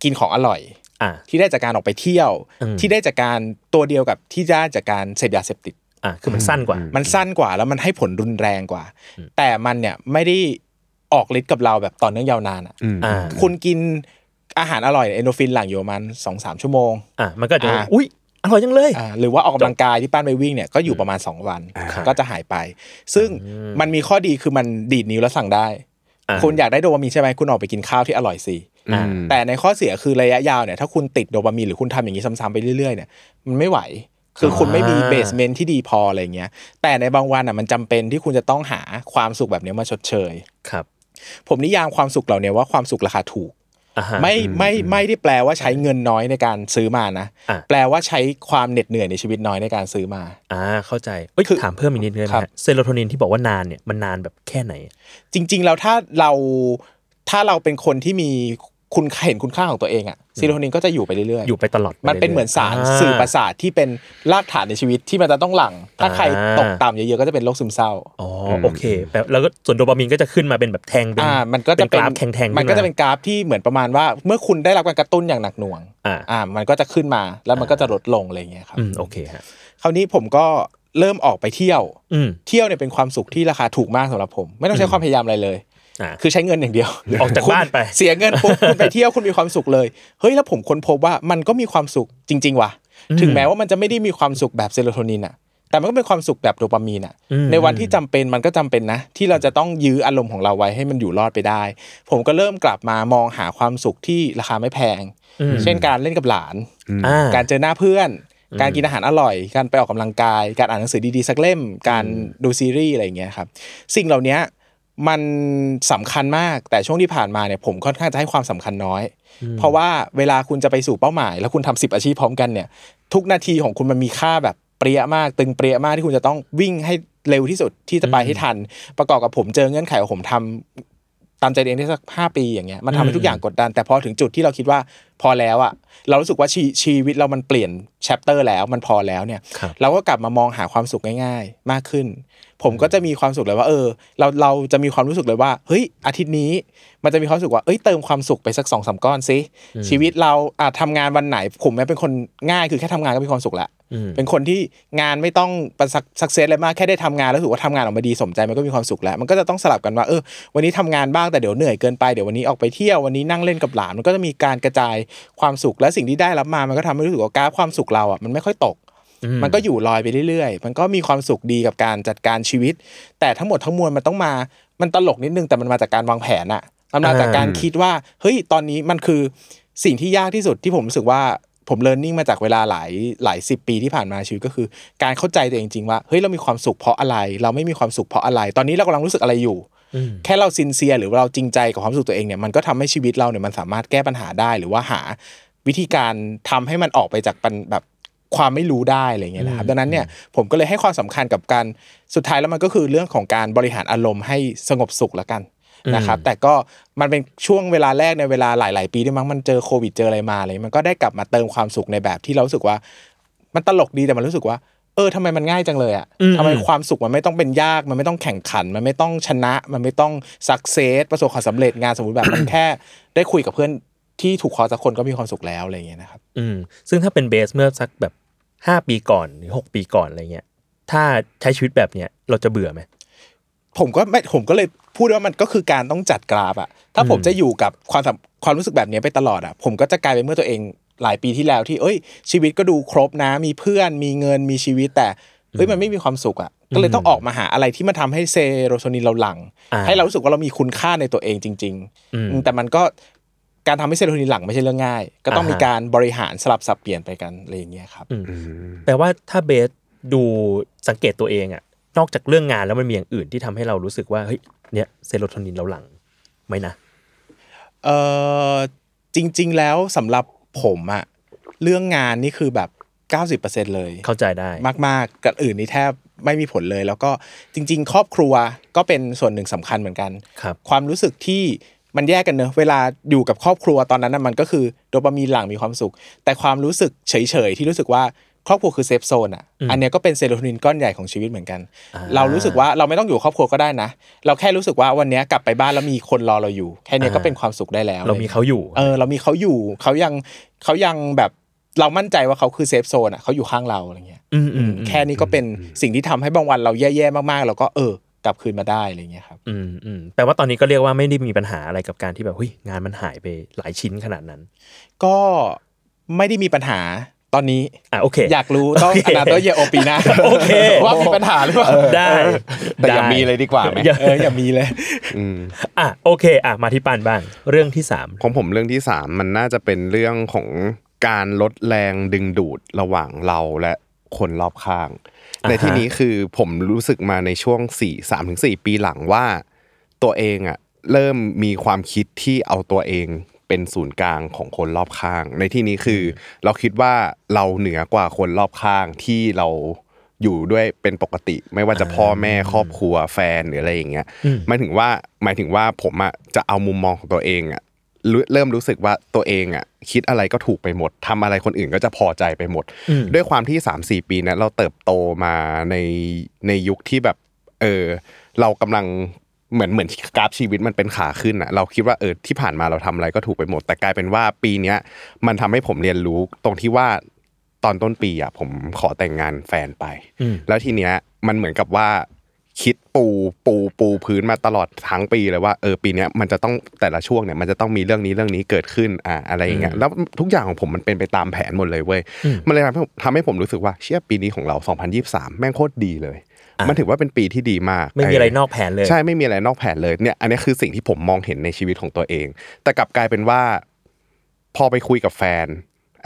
Speaker 3: กินของอร่อย
Speaker 2: อ่า
Speaker 3: ที่ได้จากการออกไปเที่ยว
Speaker 2: อืม
Speaker 3: ที่ได้จากการตัวเดียวกับที่ได้จากการเสพยาเสพติด
Speaker 2: อ่าคือมันสั้นกว่า
Speaker 3: มันสั้นกว่าแล้วมันให้ผลรุนแรงกว่า แต่มันเนี่ยไม่ได้ออกฤทธิ์กับเราแบบต่อเนื่องยาวนานอะ
Speaker 4: อืม
Speaker 2: อ่า
Speaker 3: คุณกิน อาหารอร่อยเอนโดรฟินหลั่งอยู่ประมาณสองสามชั่วโมง
Speaker 2: อ่ามันก็จะ
Speaker 3: อ่า
Speaker 2: อุ้ยอร่อยจังเลย
Speaker 3: อ่าหรือว่าออกกำลังกายที่ป้านไปวิ่งเนี่ยก็อยู่ประมาณ 2 วัน
Speaker 2: ครับ
Speaker 3: ก็จะหายไป ซึ่งมันมีข้อดีคือมันดีดนิ้วแล้วสั่งได้
Speaker 2: อ่า
Speaker 3: คุณอยากได้โดปามีนใช่ไหมคุณออกไปกินข้าวที่อร่อยสิ
Speaker 2: อ่า
Speaker 3: แต่ในข้อเสียคือระยะยาวเนี่ยถ้าคุณติดโดปามีนหรือคุณทำอย่างนี้ซ้ำๆไปเรื่อยๆเนี่ยมันไม่ไหวคือคุณไม่มี
Speaker 2: อ่า
Speaker 3: เบสเมนที่ดีพออะไรเงี้ยแต่ในบางวันอะมันจำเป็นที่คุณจะต้องหาความสุขแบบนี้มาชดเชย
Speaker 2: ครับ
Speaker 3: ผมนิยามความสุขเหล่านี้ว่าความสุขราคาถูก
Speaker 2: อ่าฮะ
Speaker 3: ไม่ไม่ไม่ได้แปลว่าใช้เงินน้อยในการซื้อมานะ
Speaker 2: อะ
Speaker 3: แปลว่าใช้ความเหน็ดเหนื่อยในชีวิตน้อยในการซื้อมา
Speaker 2: อ่าเข้าใจเอ้ย
Speaker 3: คือ
Speaker 2: ถามเพิ่มอีกนิดนึงได้ไหม
Speaker 3: ครับ
Speaker 2: ฮะเซโรโทนินที่บอกว่านานเนี่ยมันนานแบบแค่ไหน
Speaker 3: จริง ๆ แล้วถ้าเราถ้าเราเป็นคนที่มี คุณเห็นคุณค่าของตัวเองอะซีโรโทนินก็จะอยู่ไปเรื่อยๆ
Speaker 2: อยู่ไปตลอดไมั
Speaker 3: นเป็นเหมือนสาราสื่อประสาทที่เป็นรากฐานในชีวิตที่มันจะต้องหลั่ง ถ้าใคร
Speaker 2: อ่า
Speaker 3: ตกต่ำเยอะๆ ก็จะเป็นโรคซึมเศร้า
Speaker 2: อ๋อโอเคแบบแล้วก็ส่วนโดปามีนก็จะขึ้นมาเป็นแบบแทงเป็น
Speaker 3: อ่ามันก็จะ
Speaker 2: เป็นกราฟแทงๆ
Speaker 3: มันก็
Speaker 2: ขึ้
Speaker 3: จะเป็นกราฟที่เหมือนประมาณว่า เมื่อคุณได้รับการกระตุ้นอย่างหนักหน่วง
Speaker 2: อ่า
Speaker 3: อ่ามันก็จะขึ้นมาแล้วมันก็จะลดลงอะไรอย่างเงี้ยครับ
Speaker 2: อืมโอเคฮะ
Speaker 3: คราวนี้ผมก็เริ่มออกไปเที่ยว
Speaker 2: อืม
Speaker 3: เที่ยวเนี่ยเป็นความสุขที่ราคาถูกมากสำหรับผม ไม่ต้องใช้ความพยายามอะไรเลย
Speaker 2: อ่า
Speaker 3: คือใช้เงินอย่างเดียว
Speaker 2: ออกจาก
Speaker 3: คุณ
Speaker 2: บ้านไป
Speaker 3: เสียเงินปุ๊บคุณไปเที่ยวคุณมีความสุขเลยเฮ้ยแล้วผมค้นพบว่ามันก็มีความสุขจริง ๆ ว่ะ ถึงแม้ว่ามันจะไม่ได้มีความสุขแบบเซโรโทนินอะแต่มันก็เป็นความสุขแบบโดปามีนอะ
Speaker 2: อืม
Speaker 3: ในวันที่จำเป็นมันก็จำเป็นนะ ที่เราจะต้องยื้ออารมณ์ของเราไว้ให้มันอยู่รอดไปได้ ผมก็เริ่มกลับมามองหาความสุขที่ราคาไม่แพง
Speaker 2: อืม
Speaker 3: เช่นการเล่นกับหลาน
Speaker 2: อ่า
Speaker 3: การเจอหน้าเพื่อน การกินอาหารอร่อย การไปออกกำลังกาย การอ่านหนังสือดีๆสักเล่ม การดูซีรีส์อะไรอย่างเงี้ยครับ สิ่งเหล่านี้ มันสำคัญมากแต่ช่วงที่ผ่านมาเนี่ยผมค่อนข้างจะให้ความสำคัญน้อย เพราะว่าเวลาคุณจะไปสู่เป้าหมาย แล้วคุณทำสิบอาชีพพร้อมกันเนี่ยทุกนาทีของคุณมันมีค่าแบบเปรี้ยมาก ตึงเปรี้ยมากที่คุณจะต้องวิ่งให้เร็วที่สุดที่จะไปให้ทัน ประกอบกับผมเจอเงื่อนไขว่าผมทำ ตามใจตัวเองได้สักห้าปีอย่างเงี้ยมันทำให้ทุกอย่างกดดัน แต่พอถึงจุดที่เราคิดว่าพอแล้วอะเรารู้สึกว่าชีชีวิตเรามันเปลี่ยนchapter แล้วมันพอแล้วเนี่ย
Speaker 2: ครับ
Speaker 3: เราก็กลับมามองหาความสุขง่าย ๆ มากขึ้น ผมก็จะมีความสุขเลยว่า เออ เราเราจะมีความรู้สึกเลยว่าเฮ้ยอาทิตย์นี้มันจะมีความรู้สึกว่าเอ้ยเติมความสุขไปสักสองสามก้อนซิชีวิตเราอาจทำงานวันไหนผมแม่งเป็นคนง่ายคือแค่ทำงานก็มีความสุขละ
Speaker 2: อืม
Speaker 3: เป็นคนที่งานไม่ต้องประสบ success อะไรมากแค่ได้ทำงานแล้วรู้สึกว่าทำงานออกมาดีสมใจมันก็มีความสุขแล้ว มันก็จะต้องสลับกันว่าเออวันนี้ทำงานบ้างแต่เดี๋ยวเหนื่อยเกินไปเดี๋ยววันนี้ออกไปเที่ยววันนี้นั่งเล่นกับหลานมันก็จะมีการกระจายความสุขและสิ่งที่ได้รับมามันก็ทำให้รู้สึกว่ากราฟความสุขเราอะมันไม่ค่อยตก มันก็อยู่ลอยไปเรื่อยๆ มันก็มีความสุขดีกับการจัดการชีวิต แต่ทั้งหมดทั้งมวลมันต้องมามันตลกนิดนึงแต่มันมาจากการวางแผนอะมันมาจาก
Speaker 2: อ่า
Speaker 3: การคิดว่าเฮ้ยตอนนี้มันคือสิ่งที่ยากที่สุดที่ผมรู้สึกว่า ผมเรียนรู้มาจากเวลาหลายหลายสิบปีที่ผ่านมาในชีวิตก็คือ การเข้าใจตัวเองจริงๆว่าเฮ้ยเรามีความสุขเพราะอะไร เราไม่มีความสุขเพราะอะไร ตอนนี้เรากำลังรู้สึกอะไรอยู่ แค่เราซินเซียหรือว่าเราจริงใจกับความรู้สึกตัวเองเนี่ยมันก็ทำให้ชีวิตเราเนี่ยมันสามารถแก้ปัญหาได้ หรือว่าหาวิธีการทำให้มันออกไปจากปัญแบบความไม่รู้ได้อะไรเงี้ยนะครับดังนั้นเนี่ยผมก็เลยให้ความสำคัญกับการสุดท้ายแล้วมันก็คือเรื่องของการบริหารอารมณ์ให้สงบสุขแล้วกัน นะครับแต่ก็มันเป็นช่วงเวลาแรกในเวลาหลาย ๆ ปีด้วยมั้งมันเจอโควิดเจออะไรมาอะไรมันก็ได้กลับมาเติมความสุขในแบบที่เรารู้สึกว่า มันตลกดีแต่มันรู้สึกว่า เออทำไมมันง่ายจังเลยอะ
Speaker 2: อืม
Speaker 3: ทำไมความสุขมันไม่ต้องเป็นยาก มันไม่ต้องแข่งขัน มันไม่ต้องชนะ มันไม่ต้องสักเซสประสบความสำเร็จงานสมมติแบบมันแค่ได้คุยกับเพื่อนที่ถูกคอสักคนก็มีความสุขแล้วอะไรอย่างเงี้ยนะครับ
Speaker 2: อืม ซึ่งถ้าเป็นเบสเมื่อสักแบบห้าปีก่อนหรือหกปีก่อนอะไรเงี้ย ถ้าใช้ชีวิตแบบเนี้ยเราจะเบื่อไหม
Speaker 3: ผมก็ไม่ผมก็เลยพูดว่ามันก็คือการต้องจัดกราฟอะถ้าผมจะอยู่กับความสัมความรู้สึกแบบนี้ไปตลอดอะผมก็จะกลายเป็นเมื่อตัวเองหลายปีที่แล้วที่เอ้ย ชีวิตก็ดูครบนะ มีเพื่อน มีเงินมีชีวิตแต่เฮ้ยมันไม่มีความสุขอะก็เลยต้องออกมาหาอะไรที่มันทำให้เซโรโทนินเราหลั่ง
Speaker 2: อ่า
Speaker 3: ให้เรารู้สึกว่าเรามีคุณค่าในตัวเองจริง
Speaker 2: อืม
Speaker 3: ๆแต่มันก็การทำให้เซโรโทนินหลั่งไม่ใช่เรื่องง่าย ก็ต้อง
Speaker 2: อ่าฮะ
Speaker 3: มีการบริหารสลับสับเปลี่ยนไปกันอะไรอย่างเงี้ยครับ
Speaker 2: อืมแปลว่าถ้าเบสดูสังเกตตัวเองอะ นอกจากเรื่องงานแล้วมันมีอย่างอื่นที่ทำให้เรารู้สึกว่าเฮ้ยเนี่ยเซโรโทนินเราหลั่งไหมนะ
Speaker 3: เออจริง ๆ แล้วสำหรับผมอะเรื่องงานนี่คือแบบ 90%เลย
Speaker 2: เข้าใจได้
Speaker 3: มากๆกับอื่นนี่แทบไม่มีผลเลย แล้วก็จริง ๆ ครอบครัวก็เป็นส่วนหนึ่งสำคัญเหมือนกัน
Speaker 2: ครับ
Speaker 3: ความรู้สึกที่มันแยกกันเนอะเวลาอยู่กับครอบครัวตอนนั้นน่ะมันก็คือโดปามีนหลั่งมีความสุข แต่ความรู้สึกเฉยๆที่รู้สึกว่า ครอบครัวคือ safe zone อะ อันเนี้ยก็เป็นเซโรโทนินก้อนใหญ่ของชีวิตเหมือนกัน
Speaker 2: อ่า
Speaker 3: เรารู้สึกว่าเราไม่ต้องอยู่กับครอบครัวก็ได้นะ เราแค่รู้สึกว่าวันเนี้ยกลับไปบ้านแล้วมีคนรอเราอยู่ แค่เนี้ยก็เป็นความสุขได้แล้ว
Speaker 2: เรามีเขาอยู่
Speaker 3: เออ เรามีเขาอยู่เขายังเขายังแบบเรามั่นใจว่าเขาคือเซฟโซนอะเขาอยู่ข้างเราอะไรเงี้ย
Speaker 2: อืมอืม
Speaker 3: แค่นี้ก็เป็นสิ่งที่ทำให้บางวันเราแย่ๆมากๆ เราก็เออกลับคืนมาได้อะไรเงี้ยครับ
Speaker 2: อืมอืมแปลว่าตอนนี้ก็เรียกว่าไม่ได้มีปัญหาอะไรกับการที่แบบเฮ้ยงานมันหายไปหลายชิ้นขนาดนั้น
Speaker 3: ก็ไม่ได้มีปัญหา ตอนนี้
Speaker 2: อะโอเค
Speaker 3: อยากรู้ต้อง
Speaker 2: โอเค
Speaker 3: อนาโตเยโอปีหน้า
Speaker 2: โอเค
Speaker 3: ว่ามีปัญหาหรือเปล่า
Speaker 2: ได้
Speaker 4: แต่อย่า
Speaker 2: ได้
Speaker 4: มีเลยดีกว่าไหม
Speaker 2: อย่า
Speaker 3: เอออย่ามีเลย
Speaker 4: อืม
Speaker 2: อะโอเคอะมาที่ปานบ้างเรื่องที่สาม
Speaker 4: ของผมเรื่องที่สามมันน่าจะเป็นเรื่องของการลดแรงดึงดูดระหว่างเราและคนรอบข้าง ในที่นี้คือผมรู้สึกมาในช่วงสี่สามถึงสี่ปีหลังว่า ตัวเองอะเริ่มมีความคิดที่เอาตัวเอง เป็นศูนย์กลางของคนรอบข้าง ในที่นี้คือ เราคิดว่าเราเหนือกว่าคนรอบข้างที่เราอยู่ด้วยเป็นปกติ ไม่ว่าจะพ่อแม่ครอบครัวแฟนหรืออะไรอย่างเงี้ยหมายถึงว่าหมายถึงว่าผมอะจะเอามุมมองของตัวเองอะรู้เริ่มรู้สึกว่าตัวเองอะคิดอะไรก็ถูกไปหมดทำอะไรคนอื่นก็จะพอใจไปหมด ด้วยความที่3 4ปีเนั้นเราเติบโตมาในในยุคที่แบบเออเรากำลัง เหมือนเหมือนกราฟชีวิตมันเป็นขาขึ้นอะเราคิดว่าเออที่ผ่านมาเราทำอะไรก็ถูกไปหมด แต่กลายเป็นว่าปีเนี้ยมันทำให้ผมเรียนรู้ตรงที่ว่าตอนต้นปีอะผมขอแต่งงานแฟนไป แล้วทีเนี้ยมันเหมือนกับว่าคิดปูปูปูพื้นมาตลอดทั้งปีเลยว่าเออปีเนี้ยมันจะต้องแต่ละช่วงเนี่ยมันจะต้องมีเรื่องนี้เรื่องนี้เกิดขึ้นอ่าอะไรอย่างเงี้ยแล้วทุกอย่างของผมมันเป็นไปตามแผนหมดเลยเว้ยมันเลยทำให้ทำให้ผมรู้สึกว่าเชี่ยปีนี้ของเรา 2023 แม่งโคตรดีเลย มันถือว่าเป็นปีที่ดีมาก
Speaker 2: ไม่มีอะไรนอกแผนเลย
Speaker 4: ใช่ไม่มีอะไรนอกแผนเลยเนี่ยอันนี้คือสิ่งที่ผมมองเห็นในชีวิตของตัวเอง แต่กลับกลายเป็นว่า พอไปคุยกับแฟน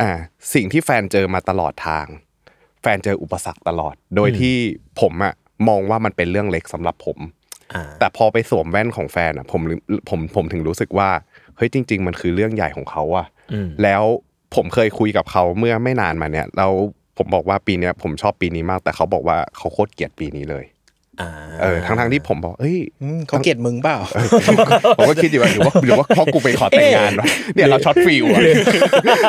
Speaker 4: อ่าสิ่งที่แฟนเจอมาตลอดทาง แฟนเจออุปสรรคตลอด โดยที่ผมอะมองว่ามันเป็นเรื่องเล็กสำหรับผม
Speaker 2: อ่า
Speaker 4: แต่พอไปสวมแว่นของแฟนอะผมผมผมถึงรู้สึกว่าเฮ้ยจริง ๆ มันคือเรื่องใหญ่ของเขาอะ
Speaker 2: อืม
Speaker 4: แล้วผมเคยคุยกับเขาเมื่อไม่นานมาเนี่ยแล้ว ผมบอกว่าปีเนี้ยผมชอบปีนี้มาก แต่เขาบอกว่าเขาโคตรเกลียดปีนี้เลย
Speaker 2: อ่า
Speaker 4: เออทั้งทงๆที่ผมบอกเอ้ย
Speaker 3: อืมเขาเกลียดมึงเปล่า
Speaker 4: ผมก็คิดอยู่ว่าหรือว่าหรือว่าเพราะกูไปขอแต่งงานวะเนี่ยเราช็อตฟิลอะ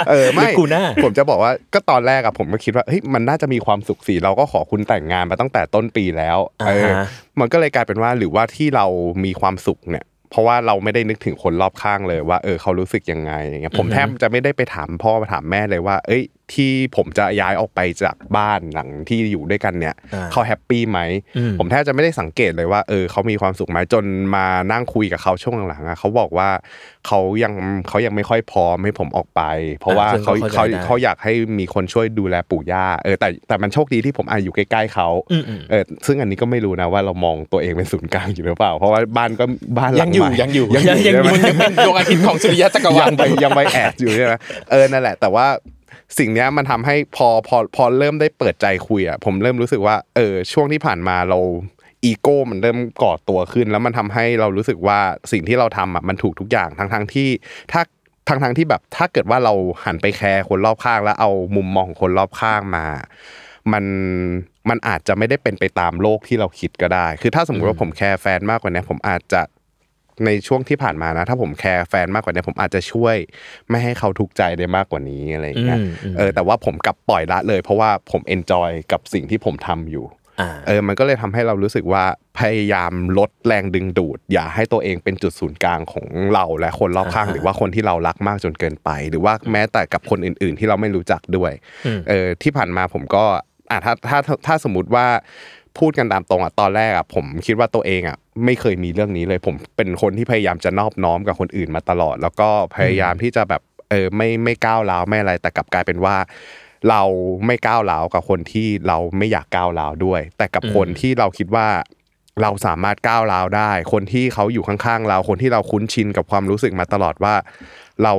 Speaker 4: เออไม่
Speaker 2: หรือกูหน้า
Speaker 4: ผมจะบอกว่าก็ตอนแรกอะผมก็คิดว่าเฮ้ยมันน่าจะมีความสุขสิเราก็ขอคุณแต่งงานมาตั้งแต่ต้นปีแล้วเออ
Speaker 2: อ่าฮะ
Speaker 4: มันก็เลยกลายเป็นว่าหรือว่าที่เรามีความสุขเนี่ย เพราะว่าเราไม่ได้นึกถึงคนรอบข้างเลยว่าเออเขารู้สึกยังไงอย่างเงี้ยผมแทบจะไม่ได้ไปถามพ่อถามแม่เลยว่า เอ้ย ที่ผมจะย้ายออกไปจากบ้านหลังที่อยู่ด้วยกันเนี่ย
Speaker 2: อ่า
Speaker 4: เขาแฮปปี้ไหม
Speaker 2: อืม
Speaker 4: ผมแทบจะไม่ได้สังเกตเลยว่าเออเขามีความสุขไหมจนมานั่งคุยกับเขาช่วงหลังๆอะเขาบอกว่าเขายังเขายังไม่ค่อยพร้อมให้ผมออกไป เพราะว่า
Speaker 2: ซึ่ง
Speaker 4: เขา
Speaker 2: ก็
Speaker 4: เขา
Speaker 2: เข้าใจได้
Speaker 4: เขาอยากให้มีคนช่วยดูแลปู่ย่าเออแต่แต่มันโชคดีที่ผมอาอยู่ใกล้ๆเขา
Speaker 2: อืมอืม
Speaker 4: เออซึ่งอันนี้ก็ไม่รู้นะว่าเรามองตัวเองเป็นศูนย์กลางอยู่หรือเปล่า เพราะว่าบ้านก็บ้านหลั
Speaker 3: ยังงอยู่
Speaker 4: ใหม่
Speaker 3: ยังอยู่
Speaker 4: ยังอยู่
Speaker 2: ยัง
Speaker 4: ใช่ไหม
Speaker 3: มันยังเป็นดวงอาทิตย์ของสุริยะจักรวา
Speaker 4: ยั
Speaker 3: ล
Speaker 4: งไปยังไปแอดอยู่ใช่ไหมเออนั่นแหละแต่ว่า สิ่งนี้มันทำให้พอพอพอเริ่มได้เปิดใจคุยอะผมเริ่มรู้สึกว่าเออช่วงที่ผ่านมาเราอีโก้มันเริ่มก่อตัวขึ้น แล้วมันทำให้เรารู้สึกว่าสิ่งที่เราทำอะมันถูกทุกอย่างทั้งทั้งที่ถ้าทั้งทั้งที่แบบถ้าเกิดว่าเราหันไป care คนรอบข้าง แล้วเอามุมมองของคนรอบข้างมา มันมันอาจจะไม่ได้เป็นไปตามโลกที่เราคิดก็ได้ คือถ้าสมมติว่าผม care แฟนมากกว่านี้ผมอาจจะ ในช่วงที่ผ่านมานะ ถ้าผม care แฟนมากกว่านี้ผมอาจจะช่วย ไม่ให้เขาทุกข์ใจได้มากกว่านี้อะไรอย่างเงี้ย
Speaker 2: อืมอืม
Speaker 4: เออแต่ว่าผมกลับปล่อยละเลย เพราะว่าผม enjoy กับสิ่งที่ผมทำอยู่
Speaker 2: อ่า
Speaker 4: เออมันก็เลยทำให้เรารู้สึกว่าพยายามลดแรงดึงดูด อย่าให้ตัวเองเป็นจุดศูนย์กลางของเราและคนรอบข้าง
Speaker 2: อ่า
Speaker 4: หรือว่าคนที่เรารักมากจนเกินไป หรือว่าแม้แต่กับคนอื่น ๆ ที่เราไม่รู้จักด้วย
Speaker 2: อืม
Speaker 4: เออที่ผ่านมาผมก็อะถ้าถ้าถ้าถ้าสมมติว่า พูดกันตามตรงอะตอนแรกอะผมคิดว่าตัวเองอะไม่เคยมีเรื่องนี้เลย ผมเป็นคนที่พยายามจะนอบน้อมกับคนอื่นมาตลอด แล้วก็พยายามที่จะแบบเออไม่ไม่ก้าวร้าวไม่อะไร แต่กลับกลายเป็นว่า เราไม่ก้าวร้าวกับคนที่เราไม่อยากก้าวร้าวด้วย แต่กับคนที่เราคิดว่าเราสามารถก้าวร้าวได้ คนที่เขาอยู่ข้างๆเรา คนที่เราคุ้นชินกับความรู้สึกมาตลอดว่า เรา